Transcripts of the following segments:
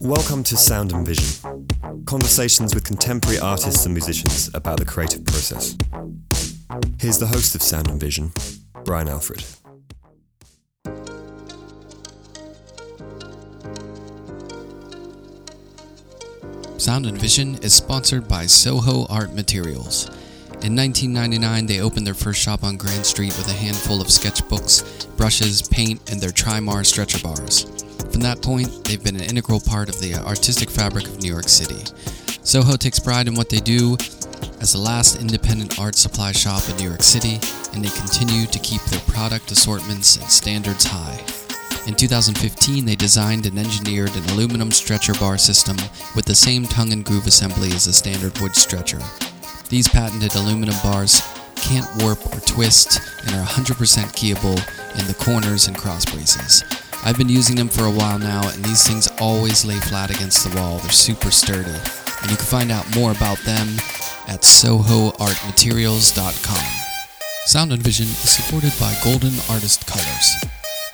Welcome to Sound and Vision, conversations with contemporary artists and musicians about the creative process. Here's the host of Sound and Vision, Brian Alfred. Sound and Vision is sponsored by Soho Art Materials. In 1999, they opened their first shop on Grand Street with a handful of sketchbooks, brushes, paint, and their Trimar stretcher bars. From that point, they've been an integral part of the artistic fabric of New York City. Soho takes pride in what they do as the last independent art supply shop in New York City, and they continue to keep their product assortments and standards high. In 2015, they designed and engineered an aluminum stretcher bar system with the same tongue and groove assembly as a standard wood stretcher. These patented aluminum bars can't warp or twist and are 100% keyable in the corners and cross braces. I've been using them for a while now, and these things always lay flat against the wall. They're super sturdy. And you can find out more about them at sohoartmaterials.com. Sound and Vision is supported by Golden Artist Colors.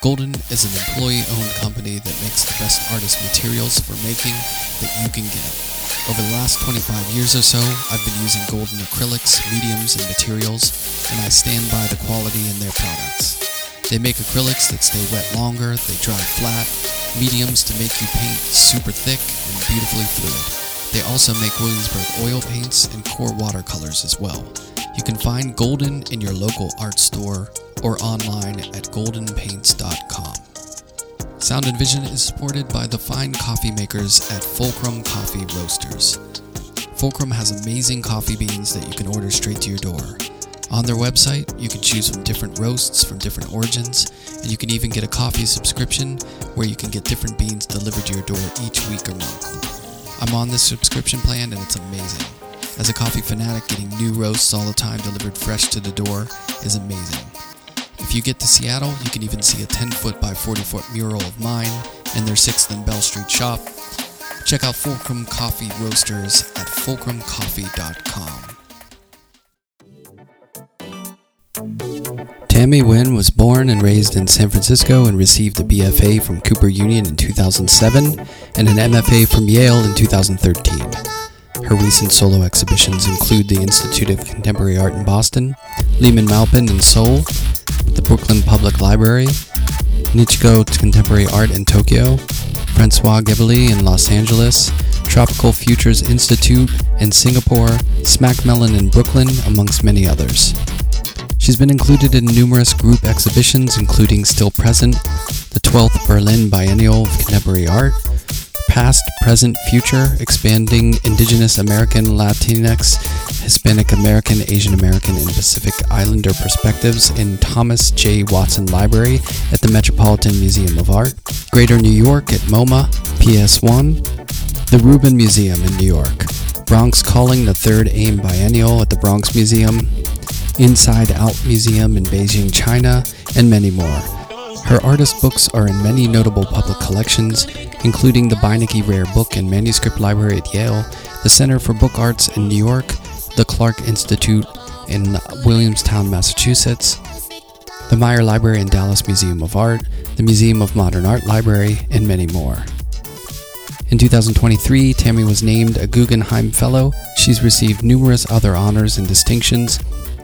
Golden is an employee owned company that makes the best artist materials for making that you can get. Over the last 25 years or so, I've been using Golden acrylics, mediums, and materials, and I stand by the quality in their products. They make acrylics that stay wet longer, they dry flat, mediums to make you paint super thick and beautifully fluid. They also make Williamsburg oil paints and QoR watercolors as well. You can find Golden in your local art store or online at goldenpaints.com. Sound and Vision is supported by the fine coffee makers at Fulcrum Coffee Roasters. Fulcrum has amazing coffee beans that you can order straight to your door. On their website, you can choose from different roasts from different origins, and you can even get a coffee subscription where you can get different beans delivered to your door each week or month. I'm on this subscription plan and it's amazing. As a coffee fanatic, getting new roasts all the time delivered fresh to the door is amazing. If you get to Seattle, you can even see a 10 foot by 40 foot mural of mine in their 6th and Bell Street shop. Check out Fulcrum Coffee Roasters at fulcrumcoffee.com. Tammy Nguyen was born and raised in San Francisco and received a BFA from Cooper Union in 2007 and an MFA from Yale in 2013. Her recent solo exhibitions include the Institute of Contemporary Art in Boston, Lehmann Maupin in Seoul, the Brooklyn Public Library, Nichido Contemporary Art in Tokyo, Francois Ghebaly in Los Angeles, Tropical Futures Institute in Singapore, Smack Mellon in Brooklyn, amongst many others. She's been included in numerous group exhibitions, including Still Present, the 12th Berlin Biennial of Contemporary Art, Past, Present, Future, Expanding Indigenous American, Latinx, Hispanic American, Asian American, and Pacific Islander Perspectives in Thomas J. Watson Library at the Metropolitan Museum of Art, Greater New York at MoMA, PS1, the Rubin Museum in New York, Bronx Calling the Third AIM Biennial at the Bronx Museum, Inside Out Museum in Beijing, China, and many more. Her artist books are in many notable public collections, including the Beinecke Rare Book and Manuscript Library at Yale, the Center for Book Arts in New York, the Clark Institute in Williamstown, Massachusetts, the Mayer Library and Dallas Museum of Art, the Museum of Modern Art Library, and many more. In 2023, Tammy was named a Guggenheim Fellow. She's received numerous other honors and distinctions,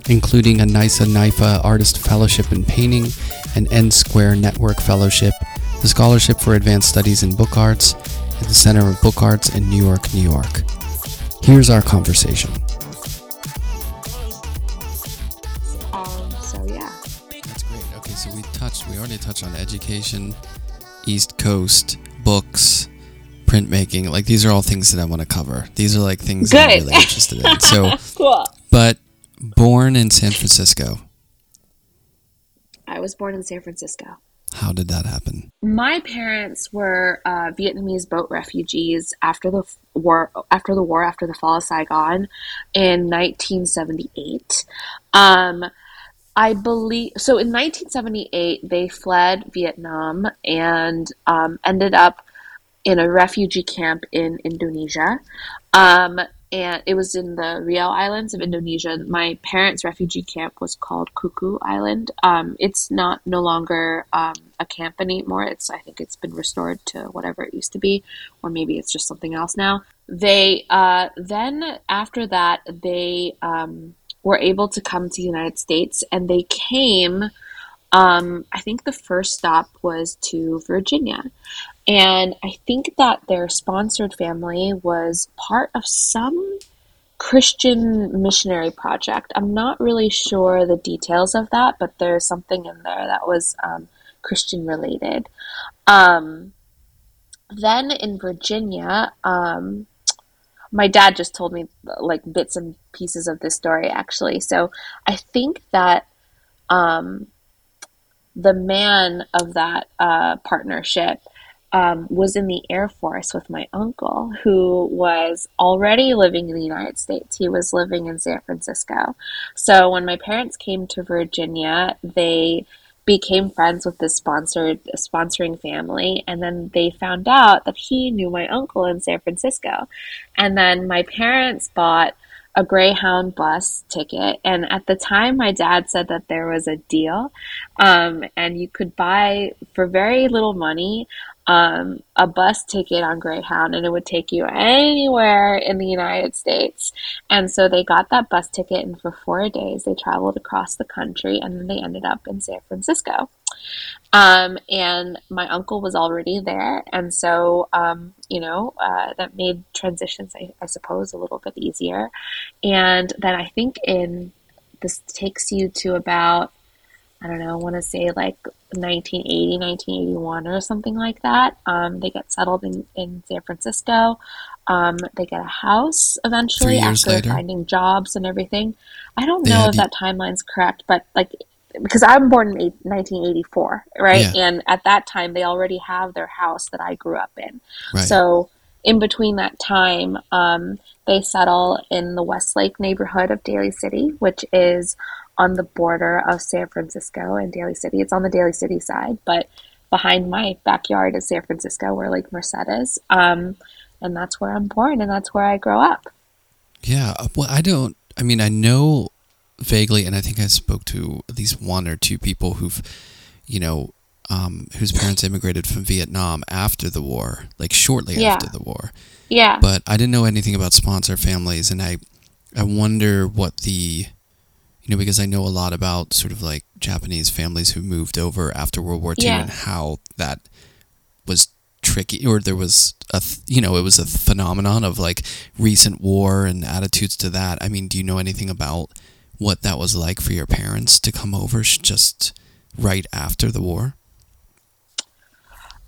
including a NYSCA NYFA Artist Fellowship in Painting, an N Square Network Fellowship, the Scholarship for Advanced Studies in Book Arts, at the Center of Book Arts in New York, New York. Here's our conversation. Um, so yeah. That's great. Okay, so we touched, we already touched on education, East Coast, books, printmaking. Like these are all things that I want to cover. These are like things that I'm really interested in. So, Cool. but born in San Francisco, I was born in San Francisco. How did that happen? My parents were uh, Vietnamese boat refugees after the war. After the war, after the fall of Saigon, in 1978. Um, I believe so. In 1978, they fled Vietnam and um, ended up in a refugee camp in Indonesia. Um, and it was in the Riau Islands of Indonesia. My parents' refugee camp was called Kuku Island. Um, it's not no longer um, a camp anymore. It's I think it's been restored to whatever it used to be, or maybe it's just something else now. They uh, then after that they um, were able to come to the United States, and they came. Um, I think the first stop was to Virginia. And I think that their sponsored family was part of some Christian missionary project. I'm not really sure the details of that, but there's something in there that was um, Christian related. Um, then in Virginia, um, my dad just told me like bits and pieces of this story actually. So I think that um, the man of that uh, partnership um, was in the Air Force with my uncle, who was already living in the United States. He was living in San Francisco. So when my parents came to Virginia, they became friends with this sponsored sponsoring family and then they found out that he knew my uncle in San Francisco. And then my parents bought a Greyhound bus ticket. And at the time, my dad said that there was a deal, um, and you could buy for very little money um, a bus ticket on Greyhound and it would take you anywhere in the United States. And so they got that bus ticket, and for four days they traveled across the country and then they ended up in San Francisco. Um, and my uncle was already there, and so um, you know uh, that made transitions, I, I suppose, a little bit easier. And then I think in this takes you to about I don't know, I want to say like 1980, 1981 or something like that. Um, they get settled in, in San Francisco. Um, they get a house eventually after later. finding jobs and everything. I don't they know if that timeline's correct, but like, because I'm born in 1984, right? Yeah. And at that time, they already have their house that I grew up in. Right. So, in between that time, um, they settle in the Westlake neighborhood of Daly City, which is on the border of San Francisco and Daly City. It's on the Daly City side, but behind my backyard is San Francisco, where Lake Merced is. Um, and that's where I'm born, and that's where I grow up. Yeah. Well, I don't. I mean, I know vaguely, and I think I spoke to at least one or two people who've, you know, um, whose parents immigrated from Vietnam after the war, like shortly yeah. after the war. Yeah. But I didn't know anything about sponsor families, and I, I wonder what the you know, because I know a lot about sort of like Japanese families who moved over after World War II yeah. and how that was tricky, or there was a, you know, it was a phenomenon of like recent war and attitudes to that. I mean, do you know anything about what that was like for your parents to come over just right after the war?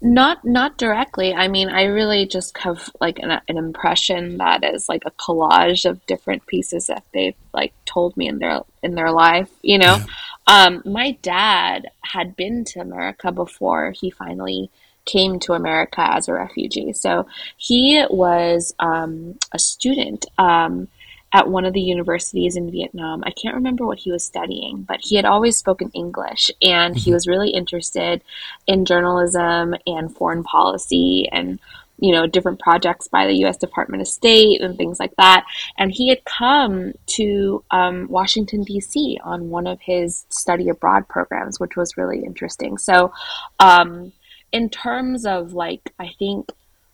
Not not directly. I mean, I really just have like an, an impression that is like a collage of different pieces that they've like told me in their in their life. You know, yeah. um, my dad had been to America before he finally came to America as a refugee. So he was um, a student. Um, at one of the universities in Vietnam. I can't remember what he was studying, but he had always spoken English and he mm-hmm. was really interested in journalism and foreign policy and you know different projects by the U.S. Department of State and things like that. And he had come to um, Washington D.C. on one of his study abroad programs, which was really interesting. So, um, in terms of like, I think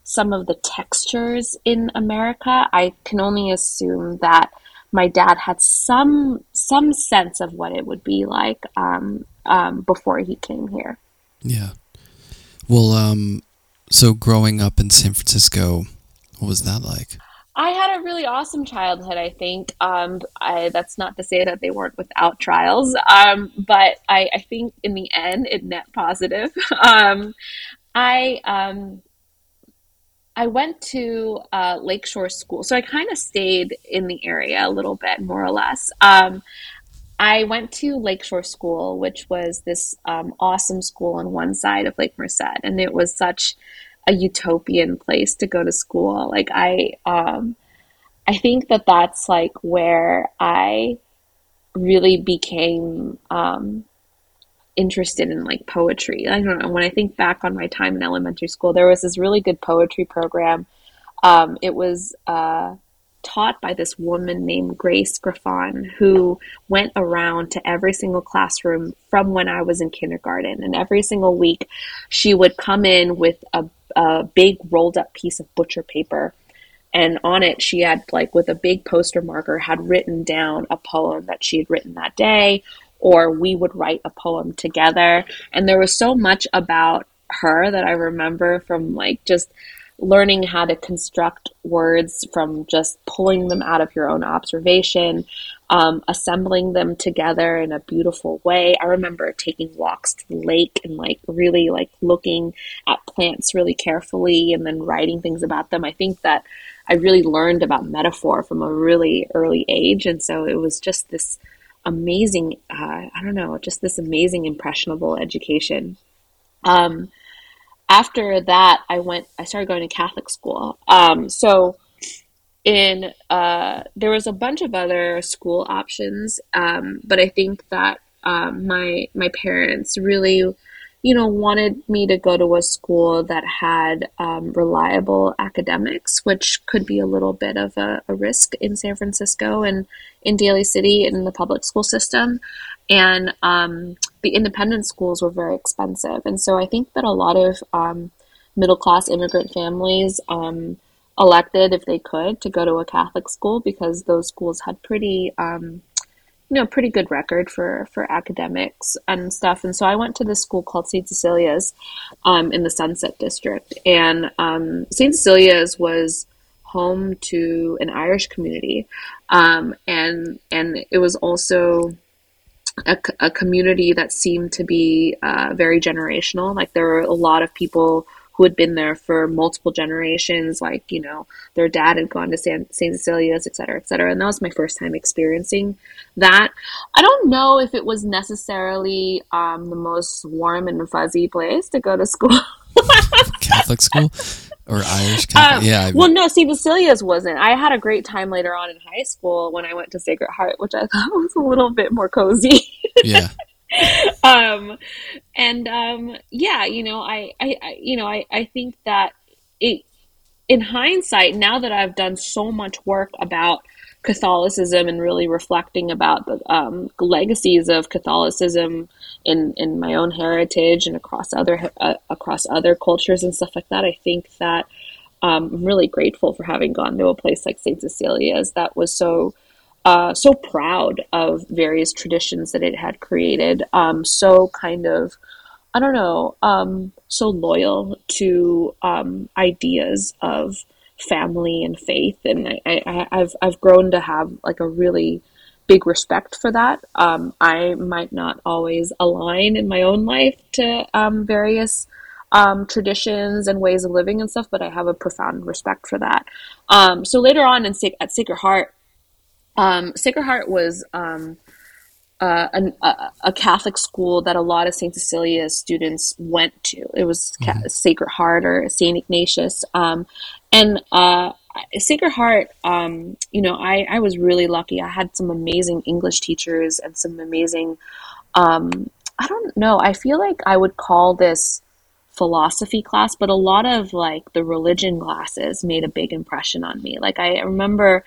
some of the textures in America, I can only assume that my dad had some some sense of what it would be like um, um, before he came here. Yeah. Well, um, so growing up in San Francisco, what was that like? I had a really awesome childhood. I think um, I, that's not to say that they weren't without trials, um, but I, I, think in the end it net positive. Um, I um, I went to uh, Lakeshore School, so I kind of stayed in the area a little bit, more or less. Um, I went to Lakeshore School, which was this um, awesome school on one side of Lake Merced, and it was such a utopian place to go to school. Like I, um, I think that that's like where I really became um, interested in like poetry. I don't know. When I think back on my time in elementary school, there was this really good poetry program. Um, it was uh, taught by this woman named Grace Griffon, who went around to every single classroom from when I was in kindergarten. And every single week, she would come in with a, a big rolled up piece of butcher paper. And on it, she had, like, with a big poster marker, had written down a poem that she had written that day, or we would write a poem together. And there was so much about her that I remember from, like, just learning how to construct words from just pulling them out of your own observation, um, assembling them together in a beautiful way. I remember taking walks to the lake and like really like looking at plants really carefully and then writing things about them. I think that I really learned about metaphor from a really early age. And so it was just this amazing, uh, I don't know, just this amazing impressionable education. Um, after that, I went. I started going to Catholic school. Um, so, in uh, there was a bunch of other school options, um, but I think that um, my my parents really, you know, wanted me to go to a school that had um, reliable academics, which could be a little bit of a, a risk in San Francisco and in Daly City in the public school system and um, the independent schools were very expensive. And so I think that a lot of um, middle class immigrant families um, elected, if they could, to go to a Catholic school because those schools had pretty, um, you know, pretty good record for for academics and stuff. And so I went to this school called St. Cecilia's um, in the Sunset District, and um, St. Cecilia's was home to an Irish community, and and it was also a, a community that seemed to be uh, very generational. Like there were a lot of people who had been there for multiple generations, like, you know, their dad had gone to San, St. Cecilia's, et cetera, et cetera. And that was my first time experiencing that. I don't know if it was necessarily um, the most warm and fuzzy place to go to school. Catholic school? or Irish Catholic. Um, yeah. I well, no, see, Cecilia's wasn't. I had a great time later on in high school when I went to Sacred Heart, which I thought was a little bit more cozy. yeah. um, and um, yeah, you know, I, I, I, you know, I, I think that it, in hindsight, now that I've done so much work about Catholicism and really reflecting about the um, legacies of Catholicism in in my own heritage and across other uh, across other cultures and stuff like that. I think that um, I'm really grateful for having gone to a place like Saint Cecilia's that was so uh, so proud of various traditions that it had created. Um, so kind of I don't know, um, so loyal to um, ideas of family and faith, and I, I've I've grown to have like a really big respect for that. Um, I might not always align in my own life to um, various um, traditions and ways of living and stuff, but I have a profound respect for that. Um, so later on in at Sacred Heart, um, Sacred Heart was um, uh, an, a, a, Catholic school that a lot of Saint Cecilia students went to. It was mm-hmm. Sacred Heart or Saint Ignatius, and uh, Sacred Heart, um, you know, I, I was really lucky. I had some amazing English teachers and some amazing, um, I don't know, I feel like I would call this philosophy class, but a lot of like the religion classes made a big impression on me. Like I remember,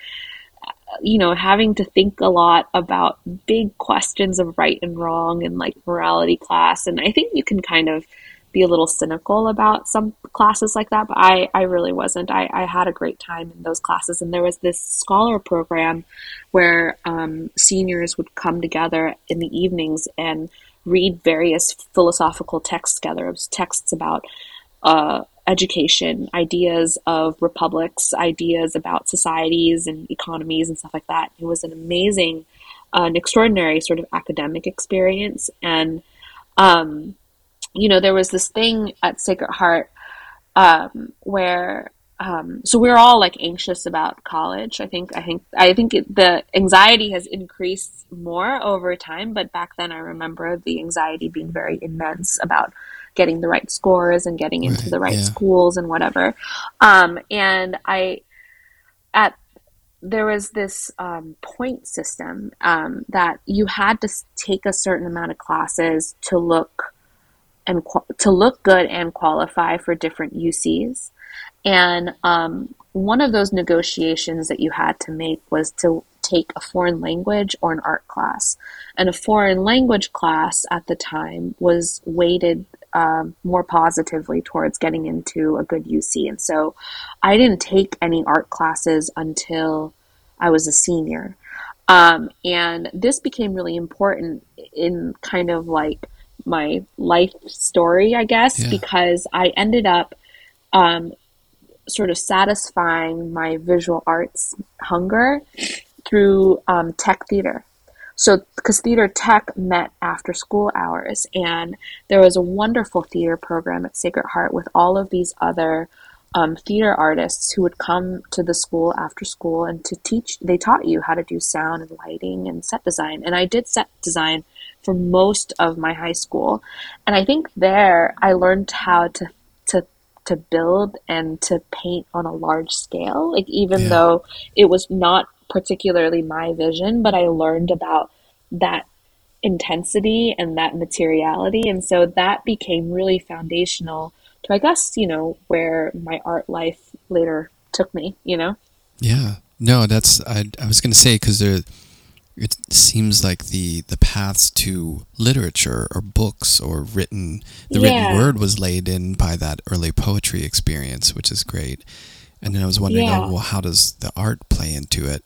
you know, having to think a lot about big questions of right and wrong and like morality class. And I think you can kind of be a little cynical about some classes like that, but I, I really wasn't. I, I had a great time in those classes. And there was this scholar program where um, seniors would come together in the evenings and read various philosophical texts together. It was texts about uh, education, ideas of republics, ideas about societies and economies and stuff like that. It was an amazing, uh, an extraordinary sort of academic experience. And um, you know, there was this thing at Sacred Heart um, where um, so we're all like anxious about college. I think I think I think it, the anxiety has increased more over time, but back then I remember the anxiety being very immense about getting the right scores and getting into right, the right yeah. schools and whatever. Um, and I at there was this um, point system um, that you had to take a certain amount of classes to look and to look good and qualify for different UCs. And um, one of those negotiations that you had to make was to take a foreign language or an art class. And a foreign language class at the time was weighted um, more positively towards getting into a good UC. And so I didn't take any art classes until I was a senior. Um, and this became really important in kind of like my life story, I guess, yeah. because I ended up um, sort of satisfying my visual arts hunger through um, tech theater. So, because theater tech met after school hours, and there was a wonderful theater program at Sacred Heart with all of these other um, theater artists who would come to the school after school and to teach. They taught you how to do sound and lighting and set design. And I did set design for most of my high school, and I think there I learned how to to to build and to paint on a large scale. Like even yeah. though it was not particularly my vision, but I learned about that intensity and that materiality. And so that became really foundational to, I guess, you know, where my art life later took me, you know? Yeah. No, that's, I, I was going to say, because there, it seems like the the paths to literature or books or written the yeah. written word was laid in by that early poetry experience which is great and then i was wondering yeah. oh, well how does the art play into it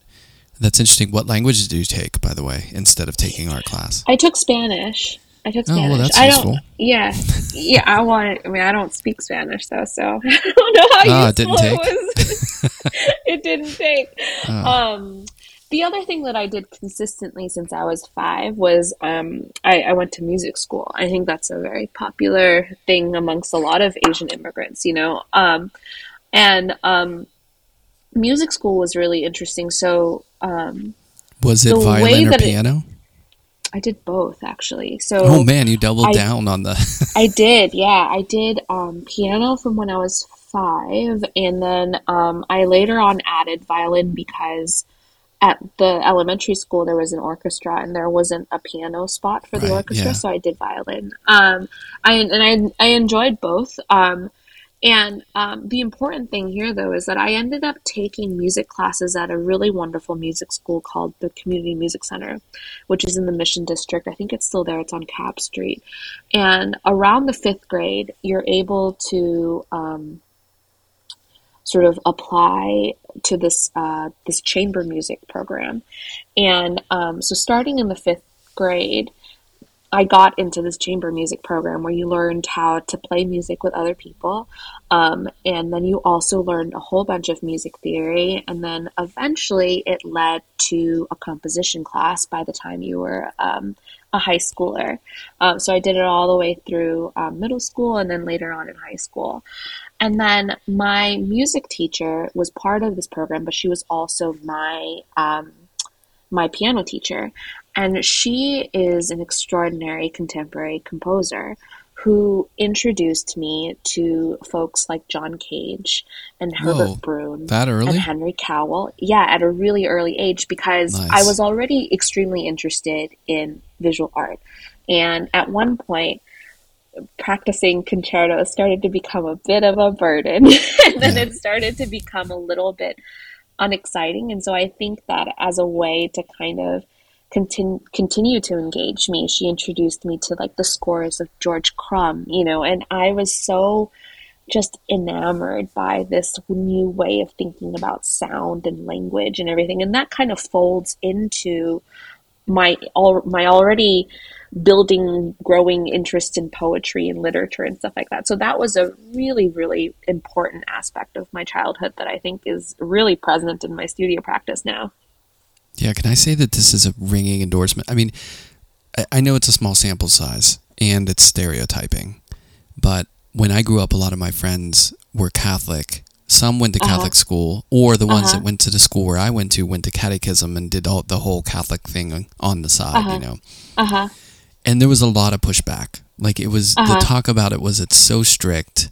that's interesting what languages do you take by the way instead of taking art class i took spanish I took Spanish. Oh, well, that's I useful. don't. Yeah, yeah. I want. I mean, I don't speak Spanish though, so I don't know how oh, useful it didn't take. it was. it didn't take. Oh. Um, the other thing that I did consistently since I was five was um, I, I, went to music school. I think that's a very popular thing amongst a lot of Asian immigrants, you know. Um, and um, music school was really interesting. So, um, was it violin or piano? It, I did both actually. So, oh man, you doubled I, down on the. I did, yeah. I did um, piano from when I was five, and then um, I later on added violin because at the elementary school there was an orchestra and there wasn't a piano spot for the orchestra, yeah. so I did violin. Um, I and I I enjoyed both. Um, and um, the important thing here, though, is that I ended up taking music classes at a really wonderful music school called the Community Music Center, which is in the Mission District. I think it's still there, it's on Capp Street. And around the fifth grade, you're able to um, sort of apply to this uh, this chamber music program. And um, so, starting in the fifth grade, I got into this chamber music program where you learned how to play music with other people. Um, and then you also learned a whole bunch of music theory. And then eventually it led to a composition class by the time you were um, a high schooler. Um, so I did it all the way through um, middle school and then later on in high school. And then my music teacher was part of this program, but she was also my um, my piano teacher, and she is an extraordinary contemporary composer who introduced me to folks like John Cage and Herbert Whoa, Brun that early? and Henry Cowell. Yeah, at a really early age because nice. I was already extremely interested in visual art. And at one point, practicing concerto started to become a bit of a burden. and then it started to become a little bit unexciting. And so I think that as a way to kind of continue continue to engage me, she introduced me to like the scores of George Crumb, you know, and I was so just enamored by this new way of thinking about sound and language and everything. And that kind of folds into my all my already building growing interest in poetry and literature and stuff like that. So that was a really really important aspect of my childhood that i think is really present in my studio practice now yeah can i say that this is a ringing endorsement i mean i, know it's a small sample size and it's stereotyping but when i grew up a lot of my friends were catholic some went to uh-huh. Catholic school, or the ones uh-huh. that went to the school where I went to went to catechism and did all the whole Catholic thing on the side, uh-huh. you know. Uh-huh. And there was a lot of pushback. Like it was the uh-huh. talk about it was it's so strict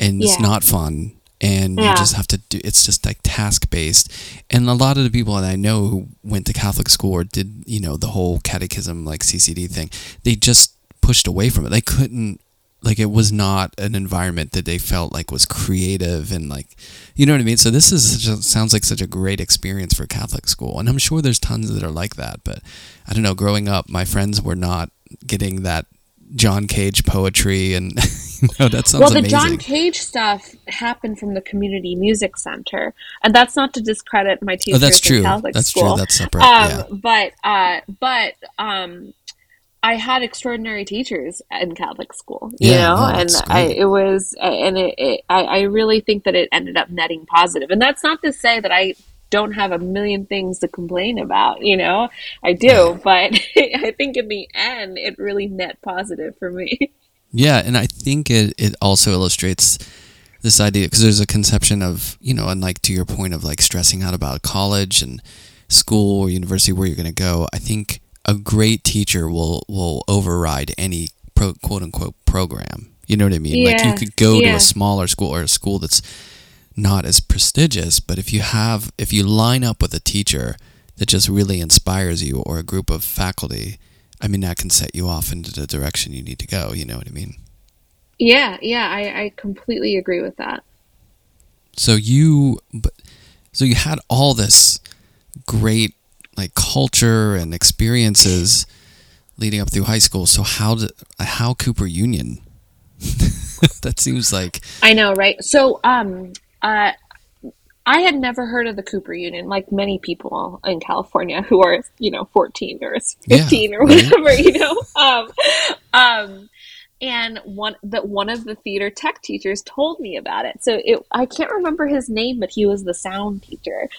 and yeah. it's not fun and yeah. you just have to do it's just like task based and a lot of the people that i know who went to catholic school or did you know the whole catechism like ccd thing they just pushed away from it they couldn't like it was not an environment that they felt like was creative and like you know what I mean. So this is such a, sounds like such a great experience for Catholic school, and I'm sure there's tons that are like that. But I don't know. Growing up, my friends were not getting that John Cage poetry, and you know that sounds well, the amazing. John Cage stuff happened from the community music center, and that's not to discredit my teachers oh, that's in true. Catholic That's school. true. That's separate. um, yeah. But uh, but um, I had extraordinary teachers in Catholic school, you Yeah, know, no, and I, it was, and it, it, I, I really think that it ended up netting positive. And that's not to say that I don't have a million things to complain about, you know, I do, but I think in the end, it really net positive for me. Yeah, and I think it it also illustrates this idea because there's a conception of you know, and like to your point of like stressing out about college and school or university where you're going to go. I think a great teacher will will override any pro, quote unquote program. You know what I mean? Like you could go to yeah. a smaller school or a school that's not as prestigious, but if you have if you line up with a teacher that just really inspires you or a group of faculty, I mean that can set you off into the direction you need to go, you know what I mean? Yeah, yeah, I, I completely agree with that. So you, but so you had all this great like culture and experiences leading up through high school. So how did how Cooper Union? that seems like I know, right? So, um, uh, I had never heard of the Cooper Union, like many people in California who are, you know, 14 or Yeah, 15 or right. whatever, you know. Um, um, and one that one of the theater tech teachers told me about it. So it, I can't remember his name, but he was the sound teacher.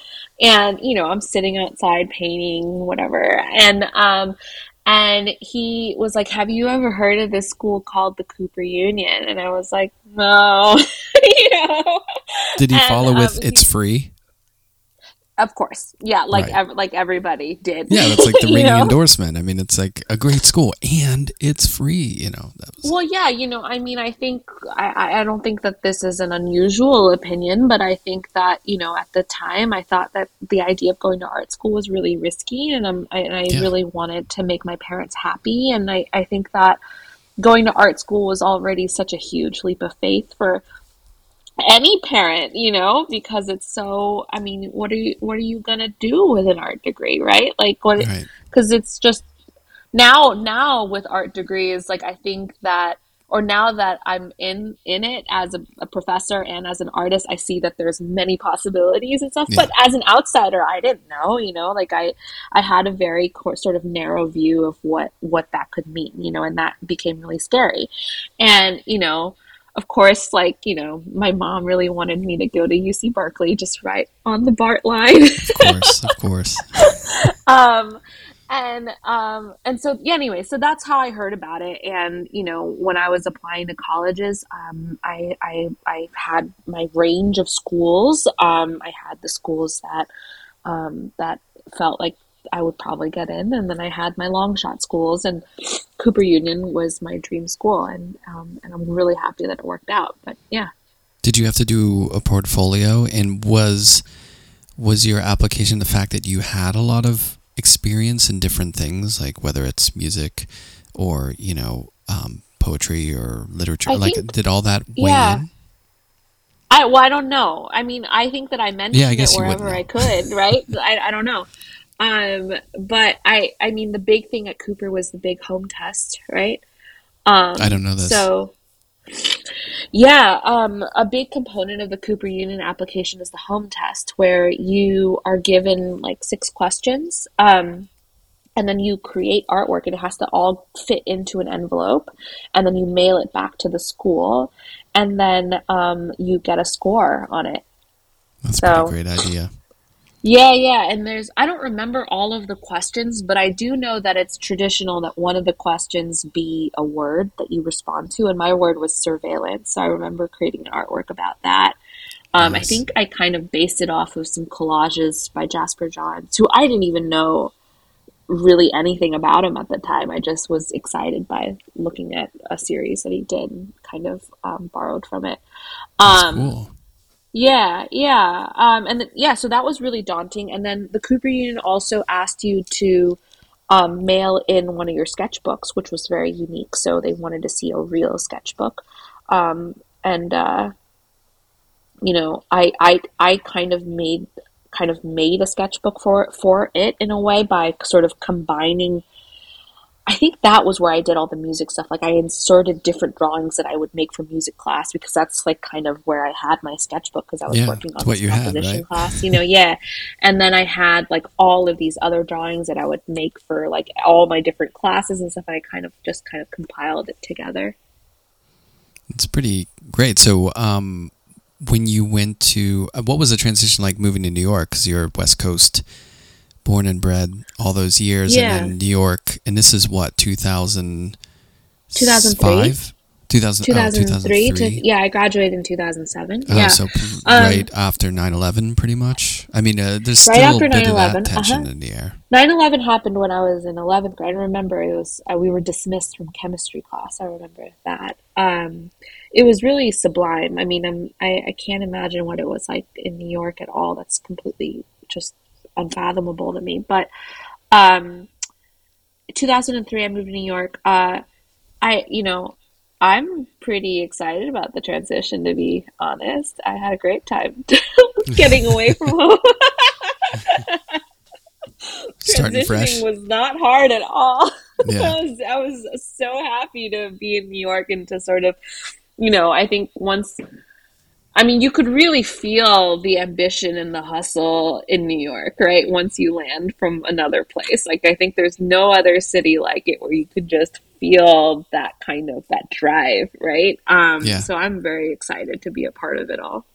And you know, I'm sitting outside painting, whatever, and um, and he was like, "Have you ever heard of this school called the Cooper Union?" And I was like, "No," you know. did he And, follow with um, it's free? Of course, yeah, like Right. ev- like everybody did. Yeah, that's like the ringing know? endorsement. I mean, it's like a great school and it's free. You know, was Well, yeah, you know, I mean, I think I, I- I don't think that this is an unusual opinion, but I think that you know, at the time, I thought that the idea of going to art school was really risky, and I'm, I, and I Yeah. really wanted to make my parents happy, and I, I think that going to art school was already such a huge leap of faith for any parent, you know, because it's so. I mean, what are you what are you gonna do with an art degree, right? Like what? right. because it's just now now with art degrees like i think that or now that i'm in in it as a, a professor and as an artist i see that there's many possibilities and stuff Yeah. but as an outsider i didn't know you know like i i had a very co- sort of narrow view of what what that could mean you know and that became really scary and you know of course, like, you know, my mom really wanted me to go to UC Berkeley, just right on the BART line. Of course, of course. um and um and so yeah anyway so that's how i heard about it and you know when i was applying to colleges um i i i had my range of schools um i had the schools that um that felt like i would probably get in and then i had my long shot schools and cooper union was my dream school and um and i'm really happy that it worked out but yeah Did you have to do a portfolio and was was your application the fact that you had a lot of experience in different things like whether it's music or you know um, poetry or literature I like think- did all that weigh yeah. in I well, I don't know. I mean, I think that I mentioned Yeah, I guess it wherever. I could, right? I, I don't know. Um, but I I mean, the big thing at Cooper was the big home test, right? Um, I don't know this. So, yeah, um, a big component of the Cooper Union application is the home test, where you are given like six questions, um, and then you create artwork, and it has to all fit into an envelope, and then you mail it back to the school, and then um, you get a score on it. that's so- a great idea Yeah, yeah, and there's I don't remember all of the questions, but I do know that it's traditional that one of the questions be a word that you respond to, and my word was surveillance. So I remember creating an artwork about that. Um, Nice. I think I kind of based it off of some collages by Jasper Johns, who I didn't even know really anything about him at the time. I just was excited by looking at a series that he did and kind of um, borrowed from it. Um, cool yeah, yeah. Um, and then, yeah, so that was really daunting. And then the Cooper Union also asked you to um, mail in one of your sketchbooks, which was very unique. So they wanted to see a real sketchbook. Um, and, uh, you know, I, I, I kind of made kind of made a sketchbook for for it in a way by sort of combining I think that was where I did all the music stuff. Like I inserted different drawings that I would make for music class because that's like kind of where I had my sketchbook because I was Yeah, working on what you had, composition right? class, you know, yeah. And then I had like all of these other drawings that I would make for like all my different classes and stuff. And I kind of just kind of compiled it together. It's pretty great. So, um, when you went to, uh, what was the transition like moving to New York? Because you're West Coast, born and bred all those years, Yeah. and then New York, and this is what 2000, 2003? 2000, 2003 oh, 2003. to, yeah, I graduated in 2007. Oh, yeah. so p- Um, right after 9-11, pretty much. I mean, uh, there's Right still a bit of 9/11, that tension uh-huh. in the air. 9/11 happened when I was in 11th grade. I remember it was uh, we were dismissed from chemistry class. I remember that. Um, it was really sublime. I mean, I'm, I I can't imagine what it was like in New York at all. That's completely just unfathomable to me. But um, 2003, I moved to New York. Uh, I you know I'm pretty excited about the transition. To be honest, I had a great time getting away from home. Starting transitioning fresh. was not hard at all. Yeah. I was I was so happy to be in New York and to sort of, you know, I think once I mean, you could really feel the ambition and the hustle in New York, right? Once you land from another place. Like I think there's no other city like it where you could just feel that kind of that drive, right? Um Yeah. so I'm very excited to be a part of it all.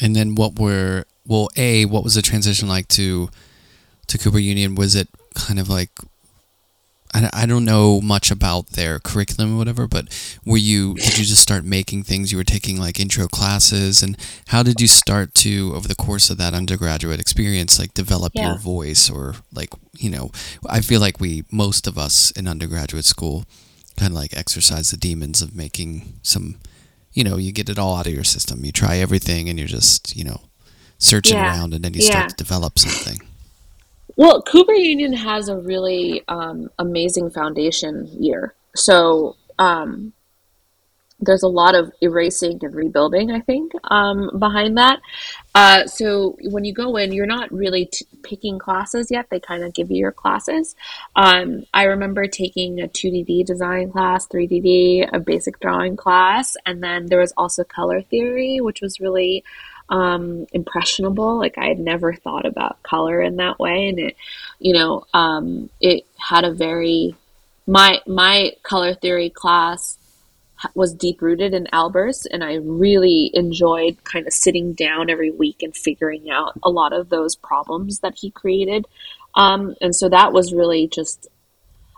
And then what were well, a what was the transition like to to Cooper Union? Was it kind of like I, I don't know much about their curriculum or whatever, but were you did you just start making things? You were taking like intro classes, and how did you start to over the course of that undergraduate experience like develop Yeah. your voice or like you know? I feel like we most of us in undergraduate school kind of like exercise the demons of making some you know you get it all out of your system you try everything and you're just you know searching Yeah. around and then you Yeah. start to develop something Well, Cooper Union has a really um, amazing foundation year. So um, there's a lot of erasing and rebuilding, I think, um, behind that. Uh, so when you go in, you're not really t- picking classes yet. They kind of give you your classes. Um, I remember taking a 2DD design class, 3DD, a basic drawing class, and then there was also color theory, which was really um, impressionable. Like I had never thought about color in that way, and it, you know, um, it had a very my my color theory class was deep rooted in Albers, and I really enjoyed kind of sitting down every week and figuring out a lot of those problems that he created. Um, and so that was really just,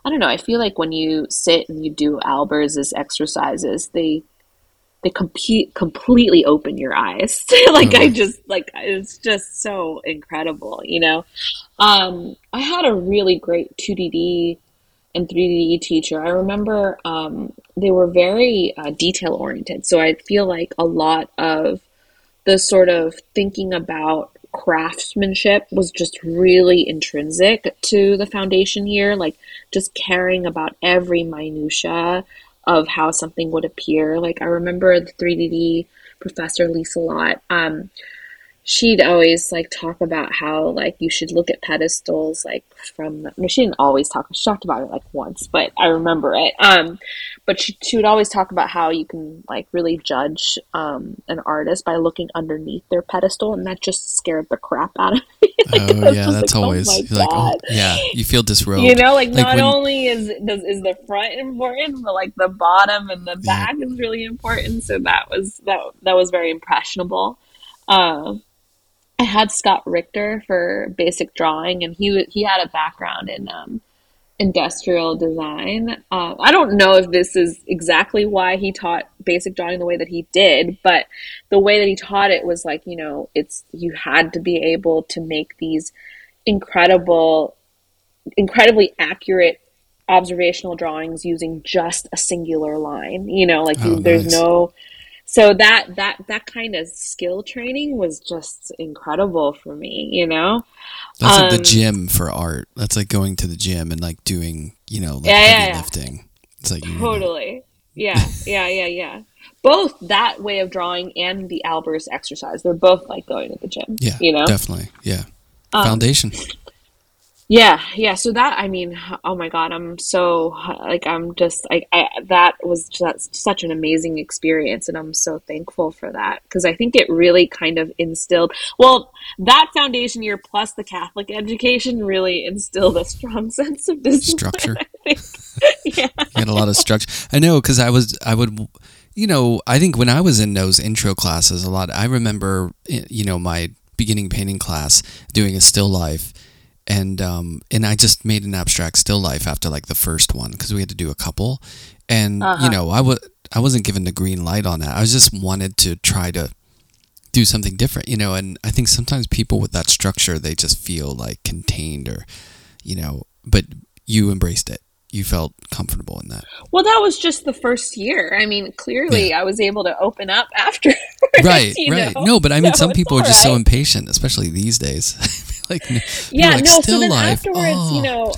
I don't know. I feel like when you sit and you do Albers' exercises, they they compete completely open your eyes. like I just like it's just so incredible, you know. Um, I had a really great 2DD and 3D teacher. I remember um, they were very uh, detail oriented. So I feel like a lot of the sort of thinking about craftsmanship was just really intrinsic to the foundation here like just caring about every minutia of how something would appear. Like I remember the 3D professor Lisa Lott. Um, she'd always like talk about how like you should look at pedestals like from no, she didn't always talk she talked about it like once but i remember it. Um but she, she would always talk about how you can like really judge um an artist by looking underneath their pedestal and that just scared the crap out of me. Like, oh yeah that's like, oh always you're like oh yeah you feel disrobed. You know like, Like not when- only is does is the front important but like the bottom and the Yeah. back is really important so that was that that was very impressionable. Um I had Scott Richter for basic drawing, and he he had a background in um, industrial design. Uh, I don't know if this is exactly why he taught basic drawing the way that he did, but the way that he taught it was like you know, it's you had to be able to make these incredible, incredibly accurate observational drawings using just a singular line. You know, like Oh, you, there's nice. no so that that that kind of skill training was just incredible for me you know That's like the Um, gym for art. That's like going to the gym and like doing, you know, like Yeah, heavy yeah. lifting. It's like you Totally. Yeah, yeah, yeah, yeah. Both that way of drawing and the Albers exercise, they're both like going to the gym. Yeah, You know? definitely. Yeah. Um, Foundation. Yeah, yeah. So that, I mean, oh my God, I'm so like I'm just like I that was just such an amazing experience, and I'm so thankful for that because I think it really kind of instilled. Well, that foundation year plus the Catholic education really instilled a strong sense of discipline. Structure. Yeah. You had a lot of structure. I know because I was, I would, you know, I think when I was in those intro classes, a lot. I remember, eh, you know, my beginning painting class doing a still life, and um, and I just made an abstract still life after like the first one because we had to do a couple, and Uh-huh. you know, I was I wasn't given the green light on that. I just wanted to try to do something different, you know. And I think sometimes people with that structure, they just feel like contained or, you know, but you embraced it. You felt comfortable in that. Well, that was just the first year. I mean, clearly, I was able to open up after. right right know? no but i mean So some people are just so impatient especially these days like Yeah, like, no. So then life afterwards, oh. you know,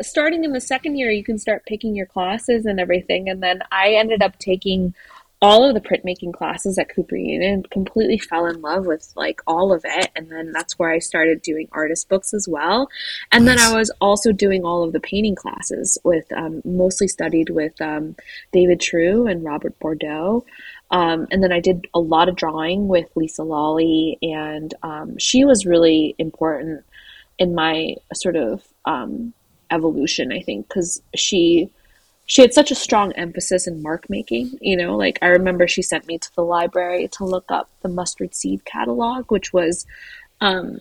starting in the second year, you can start picking your classes and everything. And then I ended up taking all of the printmaking classes at Cooper Union. Completely fell in love with like all of it, and then that's where I started doing artist books as well. And then I was also doing all of the painting classes with um, mostly studied with um, David True and Robert Bordo. Um, and then I did a lot of drawing with Lisa Lawley, and um, she was really important in my sort of um, evolution. I think because she she had such a strong emphasis in mark making. You know, like I remember she sent me to the library to look up the mustard seed catalog, which was um,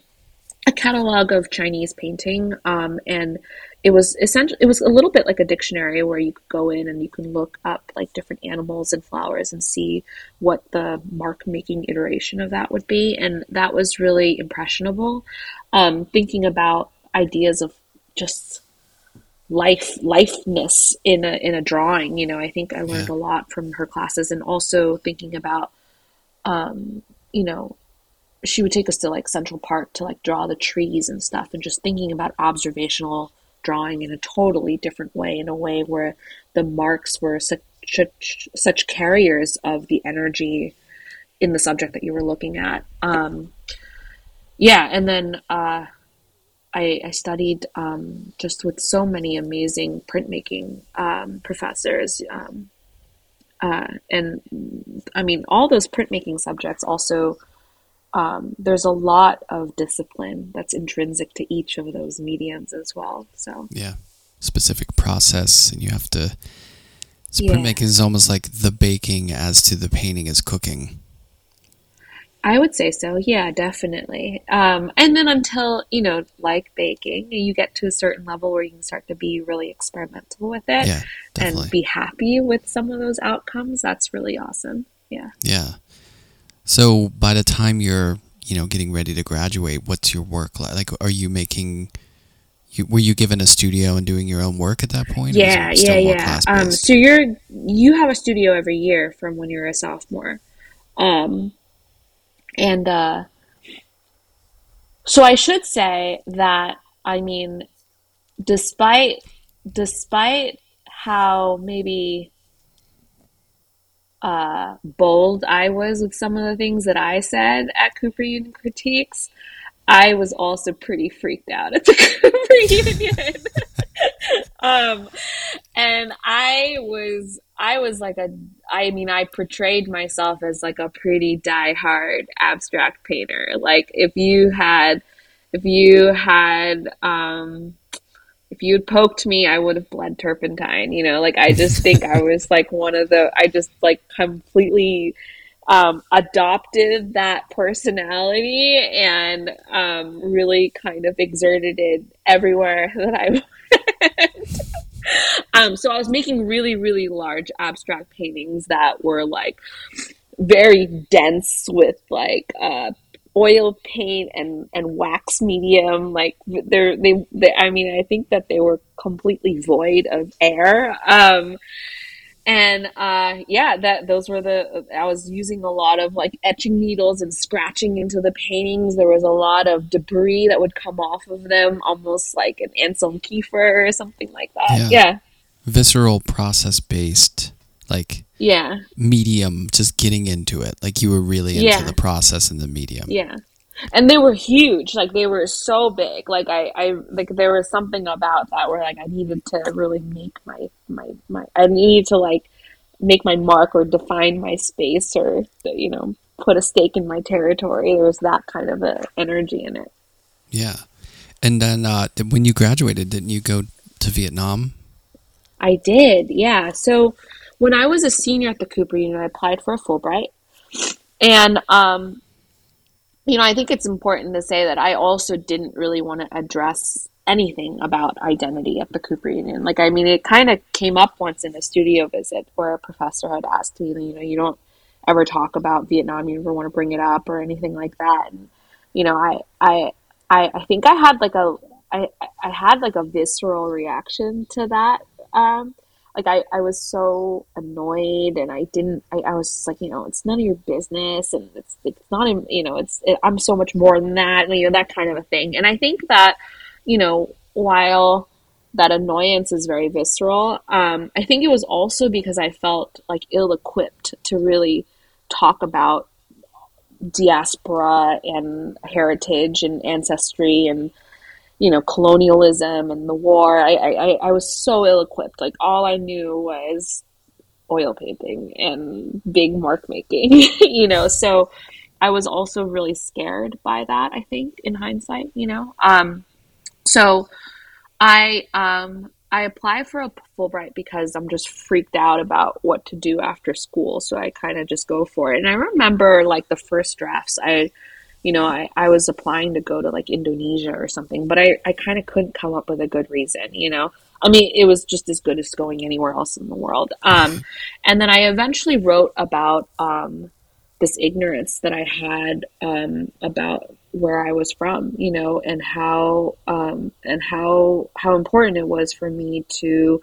a catalog of Chinese painting, um, and it was essentially it was a little bit like a dictionary where you could go in and you can look up like different animals and flowers and see what the mark making iteration of that would be, and that was really impressionable. Um, thinking about ideas of just life lifeness in a in a drawing, you know, I think I learned Yeah. a lot from her classes, and also thinking about um, you know she would take us to like Central Park to like draw the trees and stuff, and just thinking about observational drawing in a totally different way, in a way where the marks were such such, such carriers of the energy in the subject that you were looking at. Um, yeah, and then uh, I, I studied um, just with so many amazing printmaking um, professors. Um, uh, and I mean, all those printmaking subjects also um, there's a lot of discipline that's intrinsic to each of those mediums as well. So yeah specific process and you have to so Yeah. printmaking is almost like the baking as to the painting is cooking I would say so. Yeah, definitely. Um, and then until, you know, like baking, you get to a certain level where you can start to be really experimental with it yeah and be happy with some of those outcomes. That's really awesome. Yeah. yeah so by the time you're you know getting ready to graduate what's your work like like are you making you, were you given a studio and doing your own work at that point Yeah, yeah, yeah. Um, so you're you have a studio every year from when you're a sophomore, um, and uh, so I should say that I mean, despite despite how maybe uh, bold I was with some of the things that I said at Cooper Union Critiques, I was also pretty freaked out at the Cooper Union. um, and I was, I was like a, I mean, I portrayed myself as like a pretty die-hard abstract painter. Like if you had, if you had, um, if you had poked me, I would have bled turpentine. You know, like I just think I was like one of the, I just like completely um, adopted that personality and um, really kind of exerted it everywhere that I went. um, so I was making really, really large abstract paintings that were like very dense with like uh, oil paint and and wax medium like they're they, they i mean i think that they were completely void of air um and uh, yeah, that those were the. I was using a lot of like etching needles and scratching into the paintings. There was a lot of debris that would come off of them, almost like an Anselm Kiefer or something like that. Yeah, yeah. visceral process based, like yeah, medium. Just getting into it, like you were really into yeah. the process and the medium. Yeah, and they were huge. Like they were so big. Like I, I like there was something about that where like i needed to really make my my my i needed to like make my mark or define my space or you know put a stake in my territory. There was that kind of a energy in it. Yeah. And then uh, when you graduated didn't you go to vietnam? I did. Yeah. So when i was a senior at the cooper union i applied for a fulbright and um you know, I think it's important to say that I also didn't really want to address anything about identity at the Cooper Union. Like, I mean, it kind of came up once in a studio visit where a professor had asked me, you know, you don't ever talk about Vietnam, you never want to bring it up or anything like that. And, you know, I, I, I, I think I had like a, I, I had like a visceral reaction to that. Um, like I, I was so annoyed and I didn't I, I was just like you know it's none of your business and it's it's not you know it's it, I'm so much more than that and you know that kind of a thing. And I think that you know while that annoyance is very visceral um, I think it was also because I felt like ill equipped to really talk about diaspora and heritage and ancestry and you know, colonialism and the war. I, I, I was so ill equipped. Like all I knew was oil painting and big mark making, you know. So I was also really scared by that, I think, in hindsight, you know. Um, so I um, I applied for a Fulbright because I'm just freaked out about what to do after school. So I kind of just go for it. And I remember like the first drafts, I you know, I, I was applying to go to like Indonesia or something, but I, I kind of couldn't come up with a good reason, you know? I mean, it was just as good as going anywhere else in the world. Um, and then I eventually wrote about um, this ignorance that I had um, about where I was from, you know, and how um, and how how important it was for me to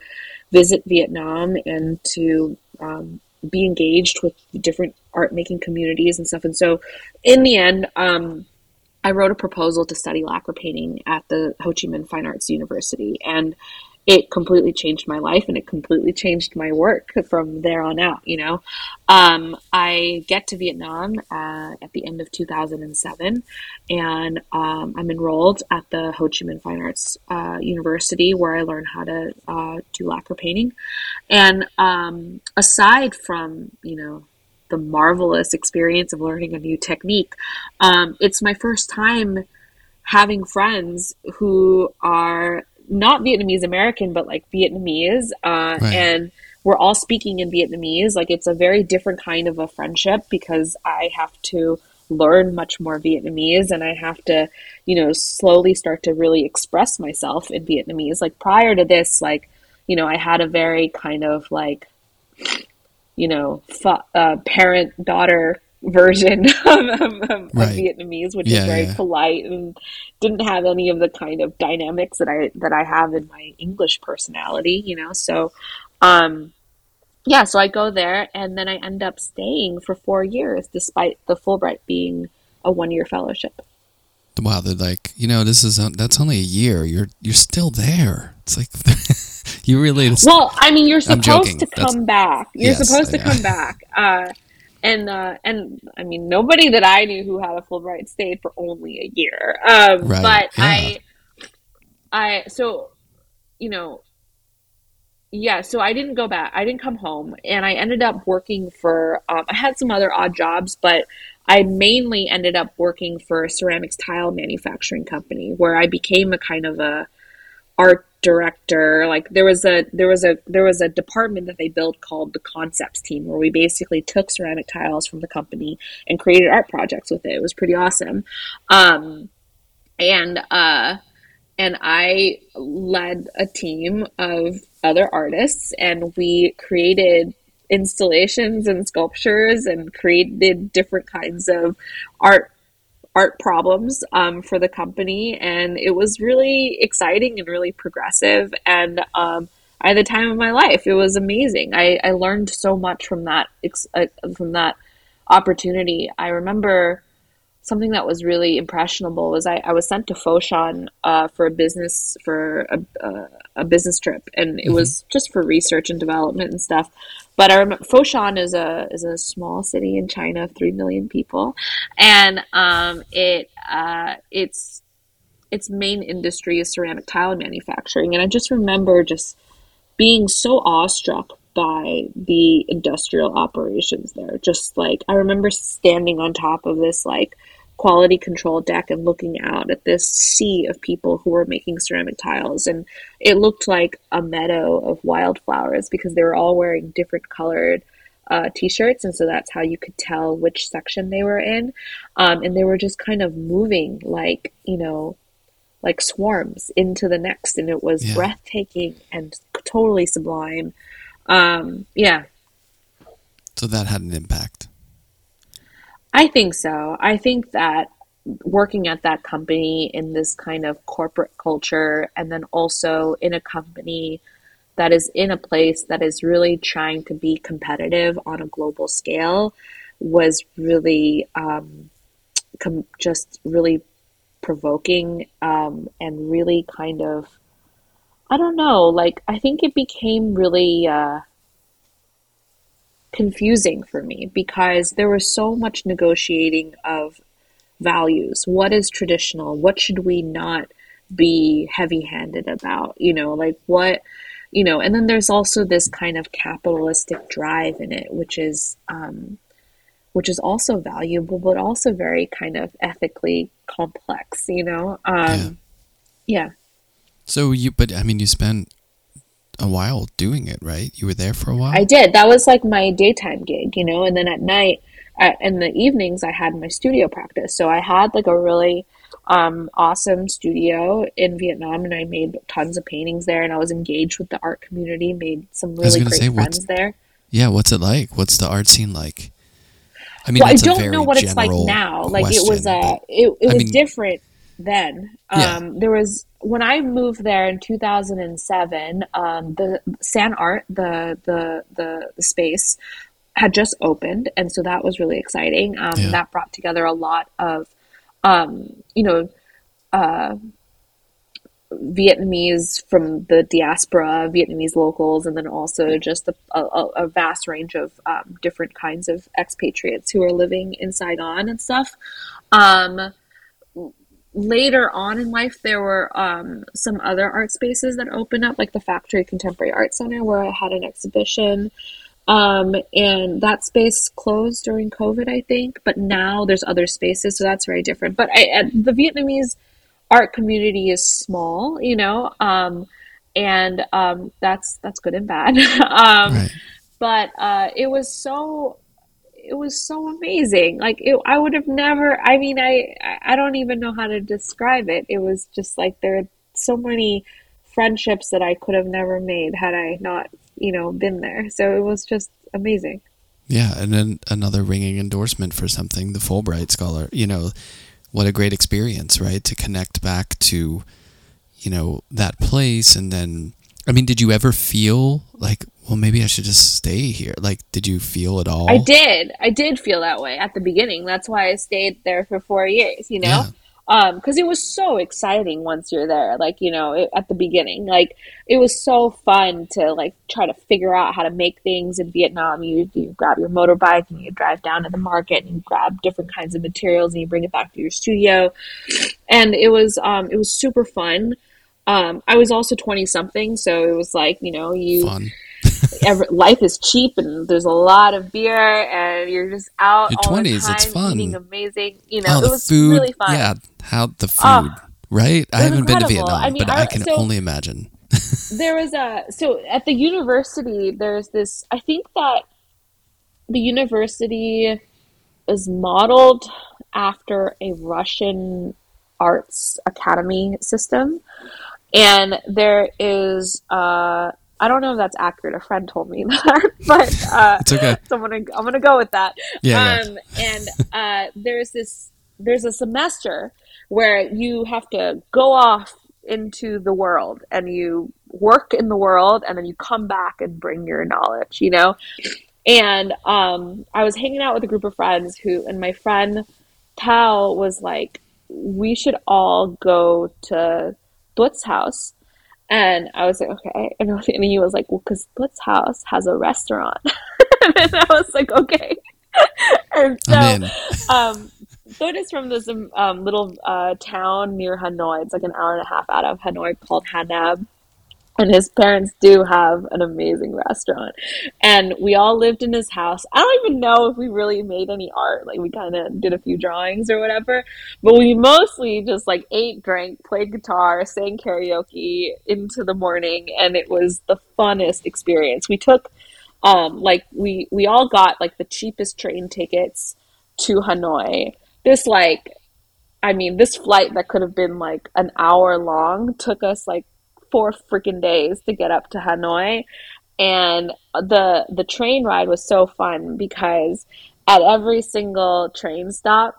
visit Vietnam and to um, be engaged with different art making communities and stuff. And so, in the end, um, I wrote a proposal to study lacquer painting at the Ho Chi Minh Fine Arts University, and it completely changed my life and it completely changed my work from there on out. You know, um, I get to Vietnam uh, at the end of 2007, and um, I'm enrolled at the Ho Chi Minh Fine Arts uh, University where I learn how to uh, do lacquer painting. And um, aside from you know the marvelous experience of learning a new technique, um, it's my first time having friends who are not Vietnamese American, but like Vietnamese, uh, right. and we're all speaking in Vietnamese. Like it's a very different kind of a friendship because I have to learn much more Vietnamese and I have to, you know, slowly start to really express myself in Vietnamese. Like prior to this, like, you know, I had a very kind of like, you know, fa- uh, parent daughter version of, of, right. Vietnamese, which yeah, is very yeah. polite and didn't have any of the kind of dynamics that I that I have in my English personality, you know. So, um, yeah, so I go there and then I end up staying for four years, despite the Fulbright being a one year fellowship. Wow, they're like, you know, this is that's only a year. You're you're still there. It's like you really. Well, I mean, you're supposed to come that's, back. You're yes, supposed to come back. Uh, and uh, and I mean nobody that I knew who had a Fulbright stayed for only a year. Um, right. But yeah. I, I so you know, yeah. So I didn't go back. I didn't come home, and I ended up working for. Um, I had some other odd jobs, but I mainly ended up working for a ceramics tile manufacturing company where I became a kind of a art director like there was a there was a there was a department that they built called the concepts team where we basically took ceramic tiles from the company and created art projects with it. It was pretty awesome. Um, and uh and i led a team of other artists and we created installations and sculptures and created different kinds of art art problems um, for the company, and it was really exciting and really progressive. And um, I had the time of my life. It was amazing. I, I learned so much from that uh, from that opportunity. I remember something that was really impressionable was I, I was sent to Foshan uh, for a business for a, uh, a business trip, and it mm-hmm. was just for research and development and stuff. But I remember Foshan is a is a small city in China of three million people, and um, it uh, it's its main industry is ceramic tile manufacturing, and I just remember just being so awestruck by the industrial operations there. Just like I remember standing on top of this like quality control deck and looking out at this sea of people who were making ceramic tiles. And it looked like a meadow of wildflowers because they were all wearing different colored uh, t-shirts. And so that's how you could tell which section they were in. Um, and they were just kind of moving like you know like swarms into the next. And it was yeah. breathtaking and totally sublime. Um, yeah. So that had an impact I think so. I think that working at that company in this kind of corporate culture and then also in a company that is in a place that is really trying to be competitive on a global scale was really um, com- just really provoking um, and really kind of I don't know like I think it became really uh, confusing for me because there was so much negotiating of values. What is traditional? What should we not be heavy handed about? You know, like what, you know, and then there's also this kind of capitalistic drive in it, which is, um, which is also valuable, but also very kind of ethically complex, you know? Um, yeah. yeah. So you, but I mean, you spent a while doing it, right? You were there for a while. I did. That was like my daytime gig, you know, and then at night, at, in the evenings, I had my studio practice. So I had like a really um, awesome studio in Vietnam, and I made tons of paintings there. And I was engaged with the art community, made some really great say, friends there. Yeah, what's it like? What's the art scene like? I mean, well, I don't know what it's like now. Like question, it was a, uh, it, it was I mean, different then. Yeah. Um, there was when I moved there in 2007, um, the San Art, the, the, the the space, had just opened, and so that was really exciting. Um, yeah. That brought together a lot of, um, you know, uh, Vietnamese from the diaspora, Vietnamese locals, and then also just a, a, a vast range of um, different kinds of expatriates who are living in Saigon and stuff. Later on in life, there were um, some other art spaces that opened up, like the Factory Contemporary Art Center, where I had an exhibition. Um, and that space closed during COVID, I think. But now there's other spaces, so that's very different. But I, the Vietnamese art community is small, you know, um, and um, that's that's good and bad. Um, right. But uh, it was so it was so amazing. Like it, I would have never. I mean, I I don't even know how to describe it. It was just like there are so many friendships that I could have never made had I not, you know, been there. So it was just amazing. Yeah, and then another ringing endorsement for something, the Fulbright scholar. You know, what a great experience, right? To connect back to, you know, that place, and then, I mean, did you ever feel like well, maybe I should just stay here. Like, did you feel it all? I did. I did feel that way at the beginning. That's why I stayed there for four years, you know? Yeah. Um, because it was so exciting once you're there. Like, you know, it, at the beginning, like it was so fun to like try to figure out how to make things in Vietnam. You, you grab your motorbike and you drive down to the market and you grab different kinds of materials and you bring it back to your studio. And it was, um, it was super fun. Um, I was also 20 something, so it was like, you know, you, every, life is cheap and there's a lot of beer and you're just out your 20s it's fun eating amazing you know oh, it was food, really fun. yeah how the ah, food right? i haven't incredible. been to vietnam I mean, but I, I can so only imagine. There was a so at the university there's this i think that the university is modeled after a russian arts academy system and there is uh I don't know if that's accurate. A friend told me that, but uh, it's okay. So I'm gonna I'm gonna go with that. Yeah. Um, yeah. And uh, there's this there's a semester where you have to go off into the world and you work in the world and then you come back and bring your knowledge, you know? And um, I was hanging out with a group of friends who, and my friend Tao was like, we should all go to Tuot's house. And I was like, okay. And, and he was like, well, because Tuot's house has a restaurant. and I was like, okay. and so, um, is from this um, little uh, town near Hanoi. It's like an hour and a half out of Hanoi called Hanab and his parents do have an amazing restaurant. And we all lived in his house. I don't even know if we really made any art. Like we kind of did a few drawings or whatever. But we mostly just like ate drank played guitar sang karaoke into the morning. And it was the funnest experience. We took um like we we all got like the cheapest train tickets to hanoi. This like i mean this flight that could have been like an hour long took us like four freaking days to get up to Hanoi. And the the train ride was so fun because at every single train stop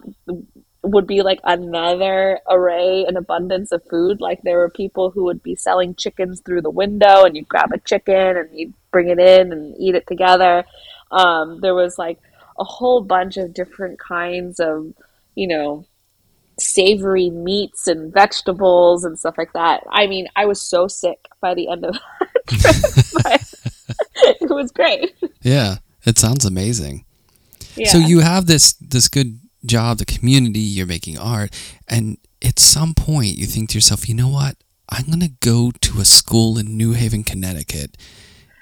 would be like another array and abundance of food. Like there were people who would be selling chickens through the window, and you'd grab a chicken and you'd bring it in and eat it together. Um, there was like a whole bunch of different kinds of, you know, savory meats and vegetables and stuff like that. I mean, I was so sick by the end of that trip, but it was great. Yeah, it sounds amazing. Yeah. So you have this this good job, the community, you're making art, and at some point you think to yourself, you know what? I'm going to go to a school in New Haven, Connecticut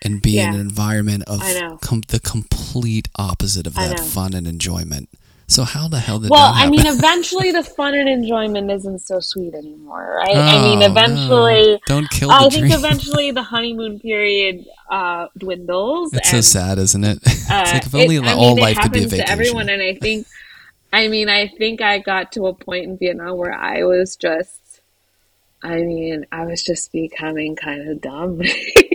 and be yeah. in an environment of com- the complete opposite of that fun and enjoyment. So how the hell did well, I mean, eventually the fun and enjoyment isn't so sweet anymore, right? Oh, I mean, eventually, no. don't kill. I dream. think eventually the honeymoon period uh, dwindles. It's and, so sad, isn't it? it's uh, like if only it, all mean, life could be a vacation. To everyone, and I think, I mean, I think I got to a point in Vietnam where I was just I mean, I was just becoming kind of dumb,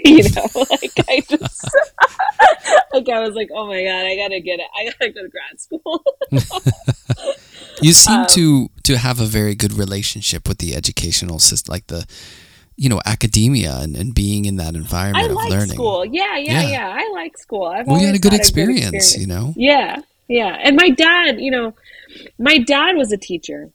you know. Like I just, like I was like, oh my god, I gotta get it. I gotta go to grad school. you seem um, to to have a very good relationship with the educational system, like the, you know, academia and, and being in that environment I of like learning. School, yeah, yeah, yeah, yeah. I like school. I've we had a good experience, a good experience, you know. Yeah, yeah. And my dad, you know, my dad was a teacher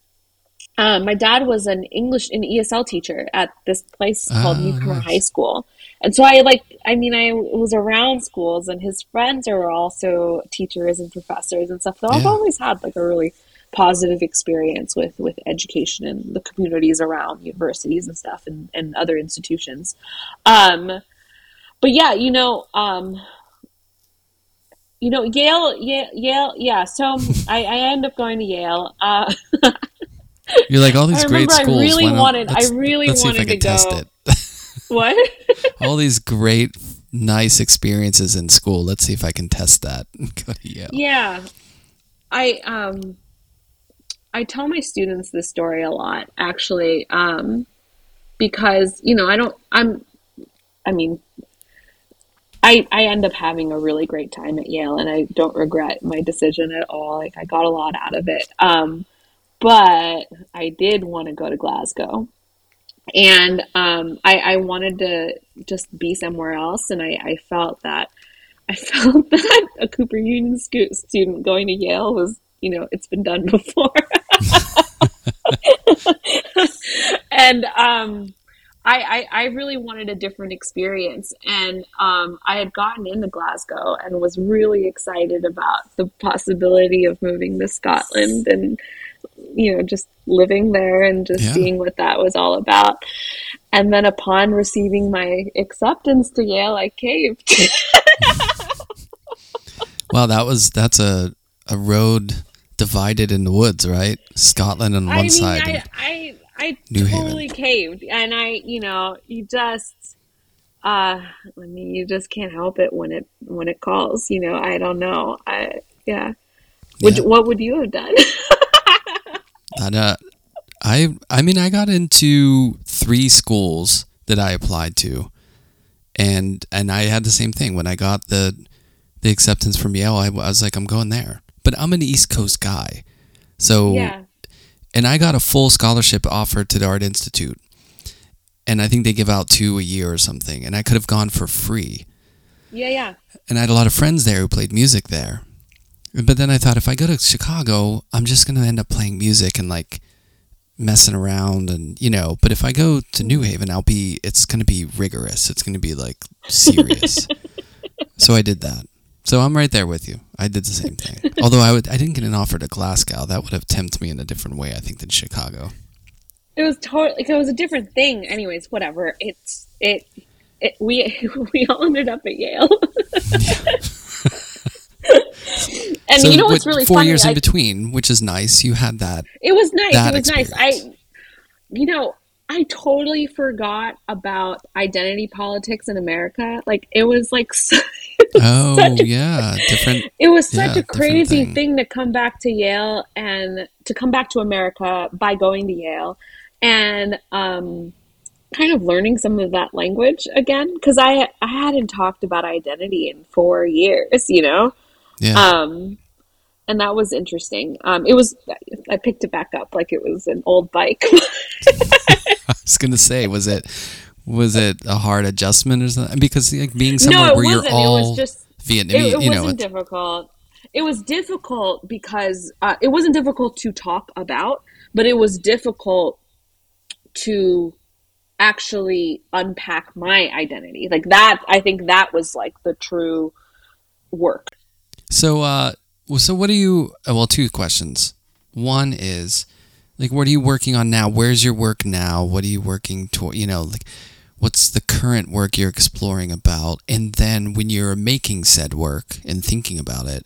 um, my dad was an English, an ESL teacher at this place called oh, Newcomer nice. High School. And so I like, I mean, I was around schools and his friends are also teachers and professors and stuff. So yeah. I've always had like a really positive experience with, with education and the communities around universities and stuff and, and other institutions. Um, but yeah, you know, um, you know, Yale, Yale, Yale yeah. So I, I end up going to Yale. Uh, You're like all these great schools. I really wanted. I really let's wanted see if I can to test go. it. what? all these great, nice experiences in school. Let's see if I can test that. go to Yale. Yeah, I um, I tell my students this story a lot actually, um, because you know I don't. I'm. I mean, I, I end up having a really great time at Yale and I don't regret my decision at all. Like I got a lot out of it. Um, but I did want to go to Glasgow. And um, I, I, wanted to just be somewhere else, and I, I felt that I felt that a Cooper Union student going to Yale was, you know, it's been done before. and um, I, I, I, really wanted a different experience. And um, I had gotten into Glasgow and was really excited about the possibility of moving to Scotland and you know, just living there and just yeah. seeing what that was all about. And then upon receiving my acceptance to Yale, I caved. wow, that was that's a a road divided in the woods, right? Scotland on one I mean, side. I, I, I totally Haven. caved, and I, you know, you just, uh, I mean, you just can't help it when it when it calls. You know, I don't know. I yeah. Would, yeah. What would you have done? That uh, I I mean I got into three schools that I applied to, and and I had the same thing when I got the the acceptance from Yale. I, I was like I'm going there, but I'm an East Coast guy, so yeah. and I got a full scholarship offer to the Art Institute, and I think they give out two a year or something, and I could have gone for free. Yeah, yeah. And I had a lot of friends there who played music there. But then I thought if I go to Chicago, I'm just going to end up playing music and like messing around and you know, but if I go to New Haven, I'll be it's going to be rigorous. It's going to be like serious. so I did that. So I'm right there with you. I did the same thing. Although I would I didn't get an offer to Glasgow. That would have tempted me in a different way, I think, than Chicago. It was totally it was a different thing. Anyways, whatever. It's it, it we we all ended up at Yale. and So you know what's really four funny? years I- in between, which is nice. You had that. It was nice. it was nice. I, you know, I totally forgot about identity politics in America. Like it was like so, Oh such a- yeah, different. it was such Yeah, a crazy thing. thing to come back to Yale and to come back to America by going to Yale and um, kind of learning some of that language again because I I hadn't talked about identity in four years. You know. Yeah. Um, and that was interesting. Um, it was, I picked it back up like it was an old bike. I was gonna say, was it was it a hard adjustment or something? Because like being somewhere no, where wasn't. you're all it was just, Vietnamese, it, it you know, wasn't difficult. It was difficult because uh, it wasn't difficult to talk about, but it was difficult to actually unpack my identity. Like that, I think that was like the true work. So, uh, well, so what are you? uh, Well, two questions. One is, like, what are you working on now? Where's your work now? What are you working toward? You know, like, what's the current work you're exploring about? And then, when you're making said work and thinking about it,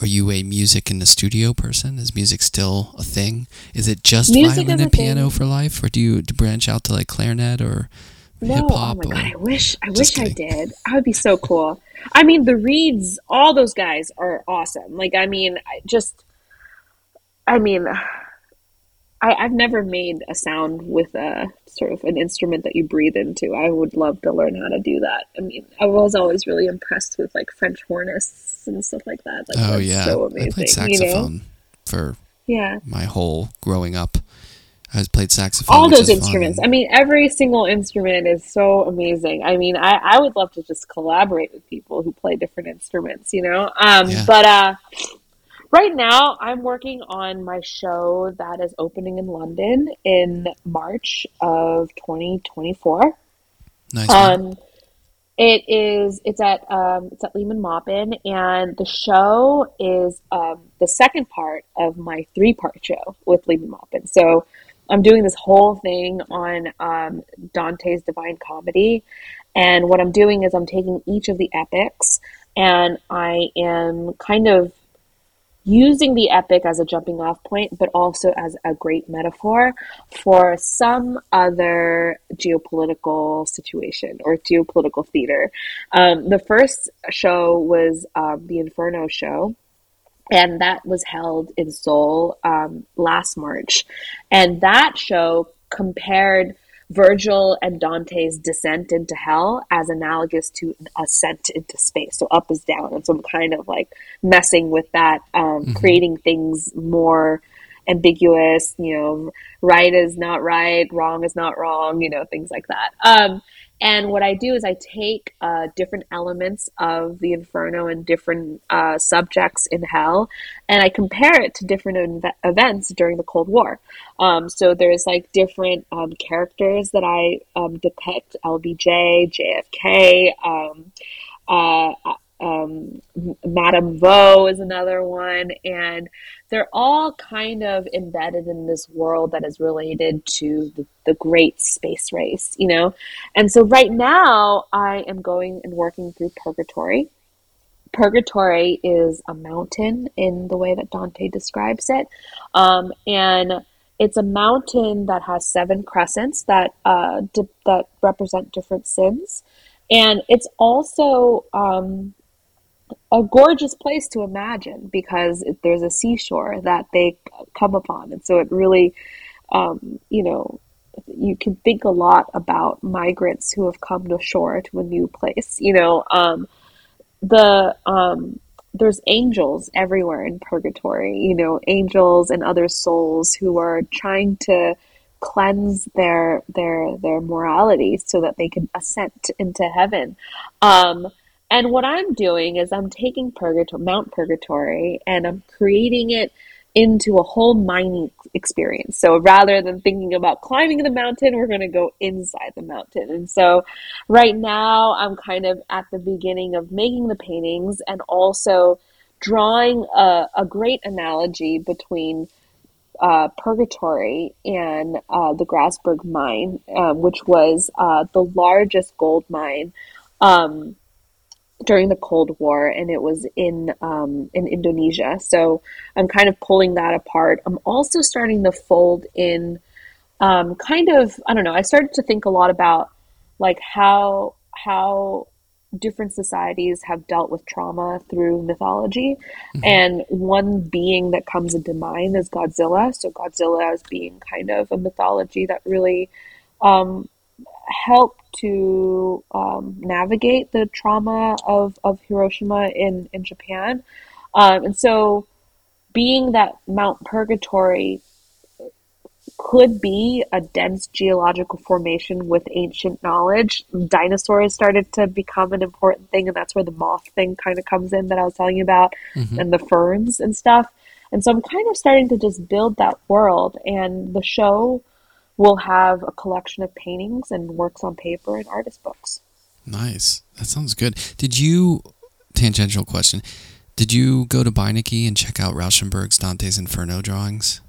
are you a music in the studio person? Is music still a thing? Is it just Music violin and piano thing. for life, or do you branch out to like clarinet or No, hip oh hop? my god, I wish I wish I did. I would be so cool. I mean, the Reeds, all those guys are awesome. Like, I mean, I just, I mean, I, I've never made a sound with a sort of an instrument that you breathe into. I would love to learn how to do that. I mean, I was always really impressed with like French hornists and stuff like that. Like, oh yeah, so I amazing. played You know? saxophone for Yeah. my whole growing up. I was played saxophone. all those is fun. instruments. I mean, every single instrument is so amazing. I mean, I, I would love to just collaborate with people who play different instruments, you know? Um, Yeah. But uh, right now, I'm working on my show that is opening in London in March of 2024. Nice. Um, it is. It's at um, it's at Lehmann Maupin, and the show is um, the second part of my three part show with Lehmann Maupin. So I'm doing this whole thing on um, Dante's Divine Comedy, and what I'm doing is I'm taking each of the epics, and I am kind of using the epic as a jumping off point, but also as a great metaphor for some other geopolitical situation or geopolitical theater. Um, the first show was um, the Inferno show. And that was held in Seoul um, last March. And that show compared Virgil and Dante's descent into hell as analogous to an ascent into space. So up is down. And so I'm kind of like messing with that, um, creating things more ambiguous, you know, right is not right, wrong is not wrong, you know, things like that. Um, and what I do is I take uh, different elements of the Inferno and different uh, subjects in Hell, and I compare it to different events during the Cold War. Um, so there's like different um, characters that I um, depict: LBJ, JFK. Um, uh, um, Madame Vo is another one, and they're all kind of embedded in this world that is related to the, the great space race, you know? And so right now I am going and working through Purgatory. Purgatory is a mountain in the way that Dante describes it. Um, and it's a mountain that has seven crescents that uh, di- that represent different sins, and it's also um, a gorgeous place to imagine because there's a seashore that they come upon, and so it really, um, you know, you can think a lot about migrants who have come to shore to a new place. You know, um, the um, there's angels everywhere in purgatory. You know, angels and other souls who are trying to cleanse their their their morality so that they can ascend into heaven. Um, and what I'm doing is I'm taking Purgatory, Mount Purgatory and I'm creating it into a whole mining experience. So rather than thinking about climbing the mountain, we're going to go inside the mountain. And so right now I'm kind of at the beginning of making the paintings and also drawing a, a great analogy between uh, Purgatory and uh, the Grasberg mine, um, which was uh, the largest gold mine um, during the Cold War, and it was in um, in Indonesia. So I'm kind of pulling that apart. I'm also starting to fold in, um, kind of I don't know. I started to think a lot about like how how different societies have dealt with trauma through mythology, mm-hmm. and one being that comes into mind is Godzilla. So Godzilla as being kind of a mythology that really um, help to um, navigate the trauma of, of Hiroshima in, in Japan. Um, and so, being that Mount Purgatory could be a dense geological formation with ancient knowledge, dinosaurs started to become an important thing, and that's where the moth thing kind of comes in that I was telling you about, mm-hmm. and the ferns and stuff. And so, I'm kind of starting to just build that world, and the show we'll have a collection of paintings and works on paper and artist books. Nice. That sounds good. Did you, tangential question, did you go to Beinecke and check out Rauschenberg's Dante's Inferno drawings?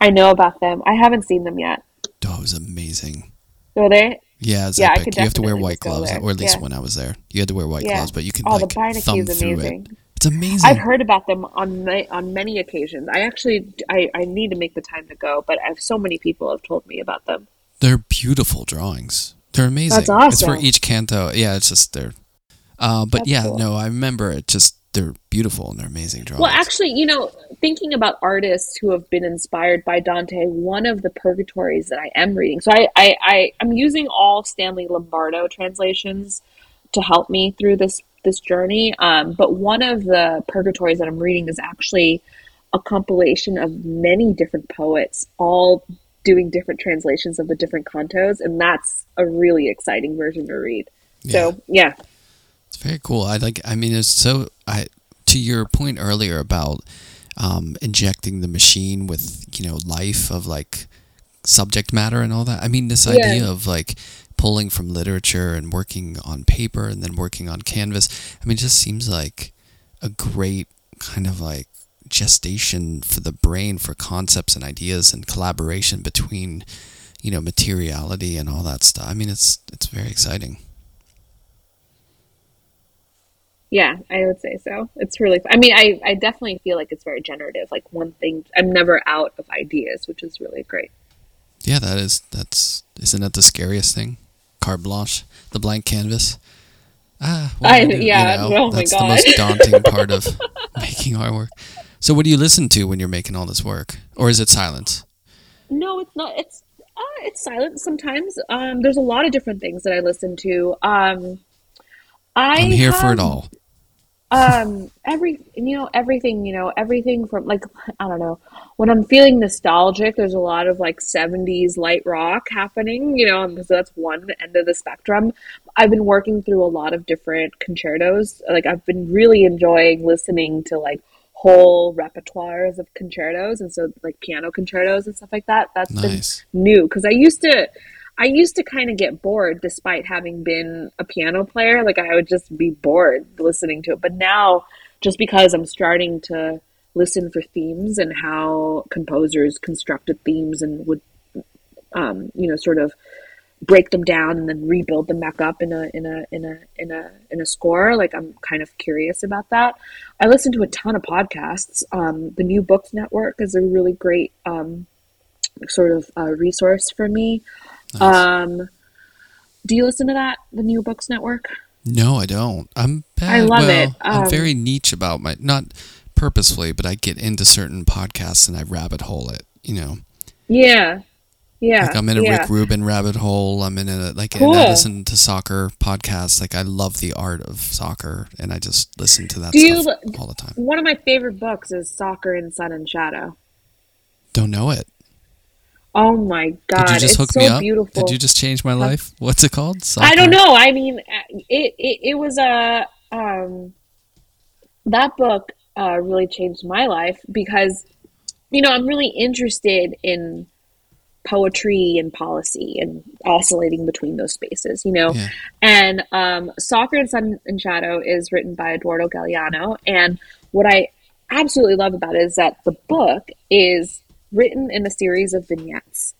I know about them. I haven't seen them yet. Oh, it was amazing. Were they? Yeah, yeah, epic. You have to wear white gloves, or at least yeah. when I was there, you had to wear white yeah. gloves, but you can oh, like the thumb through it. It's amazing. I've heard about them on my, on many occasions. I actually I, I need to make the time to go, but I have so many people have told me about them. They're beautiful drawings. They're amazing. That's awesome. It's for each canto. Yeah, it's just they're. Uh, but That's yeah, cool. no, I remember it. Just they're beautiful and they're amazing drawings. Well, actually, you know, thinking about artists who have been inspired by Dante, one of the purgatories that I am reading. So I I, I I'm using all Stanley Lombardo translations to help me through this this journey. Um, but one of the purgatories that I'm reading is actually a compilation of many different poets, all doing different translations of the different cantos, and that's a really exciting version to read. Yeah. So yeah, it's very cool. I like. I mean, it's so. I to your point earlier about um, injecting the machine with you know life of like subject matter and all that. I mean, this idea yeah. of like pulling from literature and working on paper and then working on canvas. I mean, it just seems like a great kind of like gestation for the brain for concepts and ideas and collaboration between, you know, materiality and all that stuff. I mean, it's it's very exciting. Yeah, I would say so. It's really. I mean, I I definitely feel like it's very generative. Like one thing, I'm never out of ideas, which is really great. Yeah, that is. That's isn't that the scariest thing? Carte blanche, the blank canvas. Ah, I, yeah, you know, oh that's the most daunting part of making artwork. So, what do you listen to when you're making all this work, or is it silence? No, it's not. It's uh, it's silent sometimes. Um, there's a lot of different things that I listen to. Um, I I'm here have, for it all um every you know everything you know everything from like i don't know when i'm feeling nostalgic there's a lot of like 70s light rock happening you know so that's one end of the spectrum. I've been working through a lot of different concertos. Like i've been really enjoying listening to like whole repertoires of concertos and so like piano concertos and stuff like that. That's nice. been new because i used to I used to kind of get bored despite having been a piano player. Like I would just be bored listening to it. But now, just because I'm starting to listen for themes and how composers constructed themes and would, um, you know, sort of break them down and then rebuild them back up in a in a in a in a in a score. Like I'm kind of curious about that. I listen to a ton of podcasts. Um, the New Books Network is a really great um, sort of uh, resource for me. Nice. Um, do you listen to that, the New Books Network? No, I don't. I'm bad. I love well, it. Um, I'm very niche about my not purposefully, but I get into certain podcasts and I rabbit hole it. You know. Yeah. Yeah. Like I'm in a yeah. Rick Rubin rabbit hole. I'm in a like cool. and I listen to soccer podcasts. Like I love the art of soccer and I just listen to that Do you, all the time. One of my favorite books is Soccer in Sun and Shadow. Don't know it. Oh my god! Did you just it's hook so me up? beautiful. Did you just change my life? What's it called? I don't know. I mean, it it, it was a um, that book uh, really changed my life because you know I'm really interested in poetry and policy and oscillating between those spaces. You know, Yeah. and um, Soccer and Sun and Shadow is written by Eduardo Galeano, and what I absolutely love about it is that the book is written in a series of vignettes,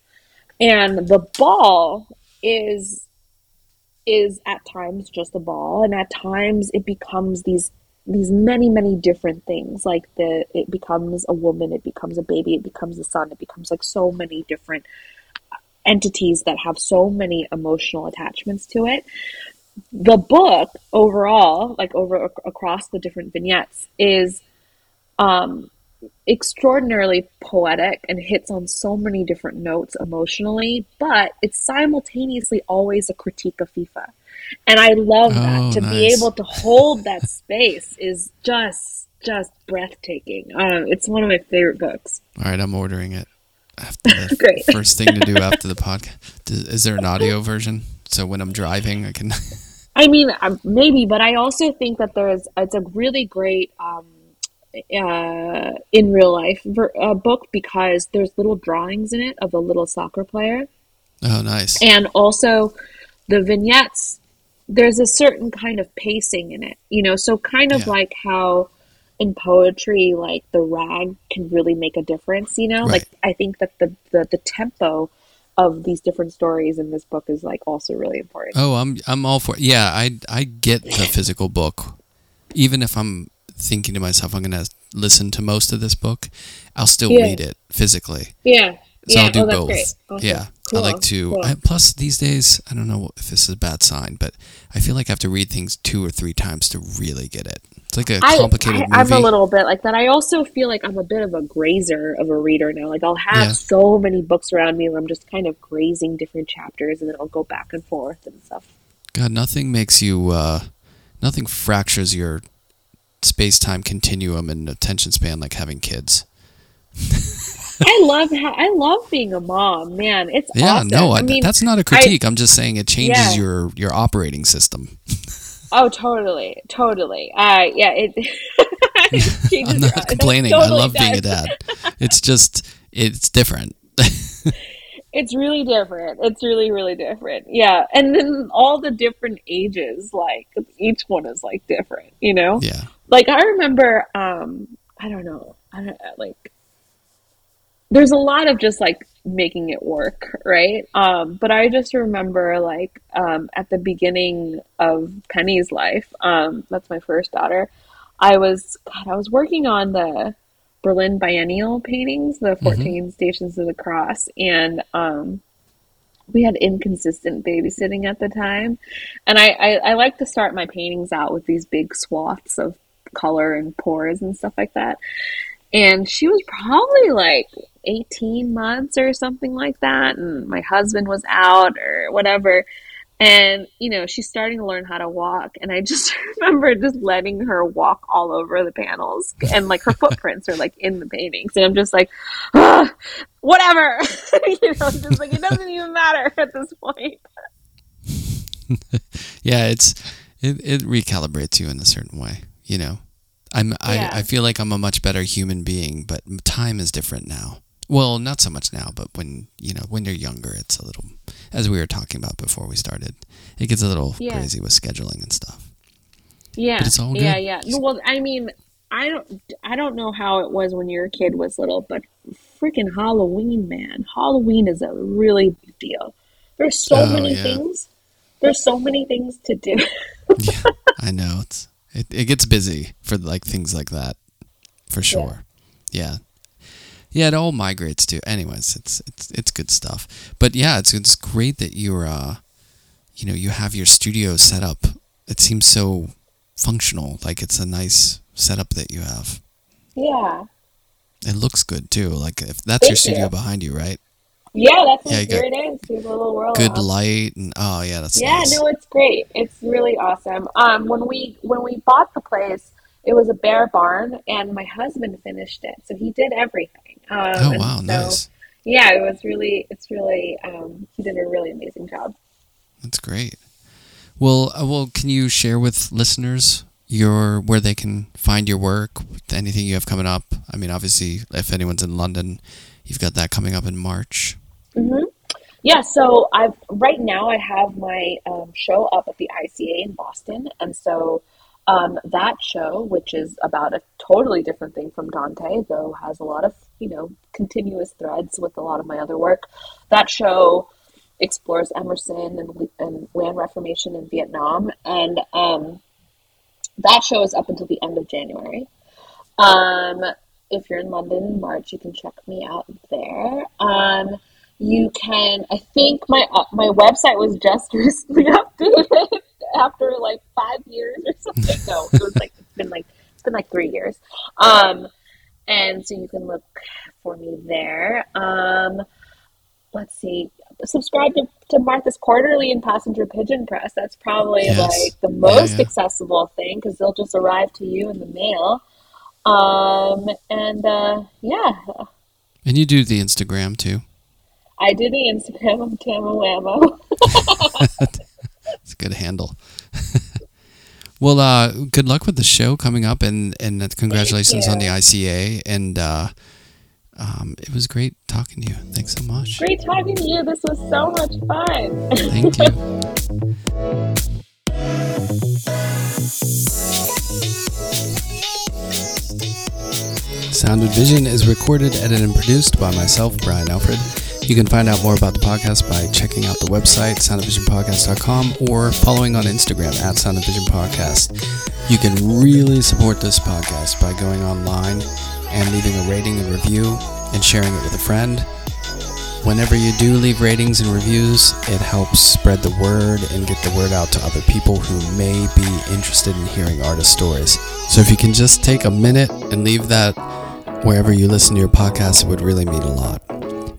and the ball is is at times just a ball and at times it becomes these these many many different things like the it becomes a woman it becomes a baby it becomes a son it becomes like so many different entities that have so many emotional attachments to it. The book overall like over across the different vignettes is um extraordinarily poetic and hits on so many different notes emotionally, but it's simultaneously always a critique of FIFA. And I love that. Oh, to be able to hold that space is just just breathtaking. Um, it's one of my favorite books. All right, I'm ordering it. Great. first thing to do after the podcast. Is there an audio version? So when I'm driving, I can. I mean, um, maybe, but I also think that there's it's a really great um, uh, in real life ver- uh, book because there's little drawings in it of a little soccer player. Oh, nice. and also the vignettes there's a certain kind of pacing in it you know so kind of Yeah. like how in poetry like the rag can really make a difference you know Right. like i think that the, the the tempo of these different stories in this book is like also really important Oh, I'm I'm all for. Yeah, I I get the physical book. Even if I'm thinking to myself, I'm gonna listen to most of this book, I'll still Yeah. read it physically. yeah So yeah I'll do oh, that's both. great Awesome. Yeah, cool. I like to. cool. I, plus, these days, I don't know if this is a bad sign, but I feel like I have to read things two or three times to really get it. It's like a complicated I, I'm a little bit like that. I also feel like I'm a bit of a grazer of a reader now. Like I'll have Yeah. so many books around me where I'm just kind of grazing different chapters, and then I'll go back and forth and stuff. God, nothing makes you. Uh, nothing fractures your space-time continuum and attention span like having kids. I love how I love being a mom. Man, it's Yeah, awesome. no, I, I mean, that's not a critique. I, am just saying it changes Yeah. your your operating system. oh, totally, totally. Uh, yeah, it. it I'm not complaining. I totally love being a dad. It's just it's different. It's really different. It's really, really different. Yeah, and then all the different ages, like each one is like different. You know. Yeah. Like I remember um I don't know I don't like there's a lot of just like making it work right? Um but I just remember like um at the beginning of Penny's life um that's my first daughter I was God I was working on the Berlin Biennial paintings the 14 Stations of the Cross and um we had inconsistent babysitting at the time. And I, I, I like to start my paintings out with these big swaths of color and pours and stuff like that. And she was probably like 18 months or something like that. And my husband was out or whatever. And, you know, she's starting to learn how to walk. And I just remember just letting her walk all over the panels. And like her footprints are like in the paintings. And I'm just like, "Ah, whatever. you know, just like it doesn't even matter at this point. Yeah, it's it, it recalibrates you in a certain way, you know. I'm Yeah. I, I feel like I'm a much better human being, but time is different now. Well, not so much now, but when you know when you're younger, it's a little, as we were talking about before we started, it gets a little Yeah. crazy with scheduling and stuff. Yeah. But it's all Yeah, good. yeah. No, Well, I mean, I don't I don't know how it was when your kid was little, but freaking Halloween, man. Halloween is a really big deal. There's so Oh, many yeah. things. There's so many things to do. yeah, I know it's it, it gets busy for like things like that, for sure. Yeah. yeah, It all migrates to. Anyways, it's it's it's good stuff. But yeah, it's it's great that you're uh, you know, you have your studio set up. It seems so functional. Like it's a nice setup that you have. yeah. It looks good too. Like if that's your studio you. behind you, right? Yeah, that's Yeah, what here it is. Little world. Good light and oh yeah, that's Yeah, nice. no, it's great. It's really awesome. Um, when we when we bought the place, it was a bare barn, and my husband finished it, so he did everything. Um, oh wow, so nice. yeah, it was really, it's really, um, he did a really amazing job. That's great. Well, uh, well, can you share with listeners your where they can find your work, anything you have coming up? I mean, obviously, if anyone's in London, you've got that coming up in March. Mm-hmm. Yeah, so I've right now I have my um, show up at the ICA in Boston, and so um, that show, which is about a totally different thing from Dante, though has a lot of you know continuous threads with a lot of my other work. That show explores Emerson and, and land reformation in Vietnam, and um, that show is up until the end of January. Um, if you're in London in March, you can check me out there. Um, you can. I think my uh, my website was just recently updated after like five years or something. No, it was like it's been like it's been like three years. Um, and so you can look for me there. Um, let's see. Subscribe to, to Martha's Quarterly and Passenger Pigeon Press. That's probably Yes. like the most Yeah, yeah. accessible thing because they'll just arrive to you in the mail. Um, and uh, yeah, And you do the Instagram too. I do the Instagram of Tama Wamo. It's a good handle. well, uh, good luck with the show coming up, and and congratulations on the. ICA. And uh, um, it was great talking to you. Thanks so much. Great talking to you. This was so much fun. Thank you. Sound and Vision is recorded, edited, and produced by myself, Brian Alfred. You can find out more about the podcast by checking out the website, soundandvisionpodcast.com, or following on Instagram at Sound Podcast. You can really support this podcast by going online and leaving a rating and review and sharing it with a friend. Whenever you do leave ratings and reviews, it helps spread the word and get the word out to other people who may be interested in hearing artist stories. So if you can just take a minute and leave that wherever you listen to your podcast, it would really mean a lot.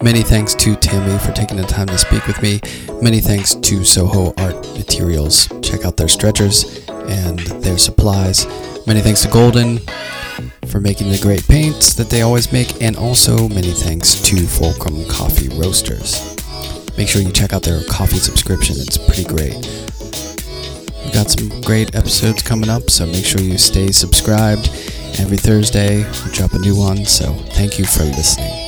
Many thanks to Tammy for taking the time to speak with me. Many thanks to Soho Art Materials. Check out their stretchers and their supplies. Many thanks to Golden for making the great paints that they always make, and also many thanks to Fulcrum Coffee Roasters. Make sure you check out their coffee subscription, it's pretty great. We've got some great episodes coming up, so make sure you stay subscribed. Every Thursday, we drop a new one, so thank you for listening.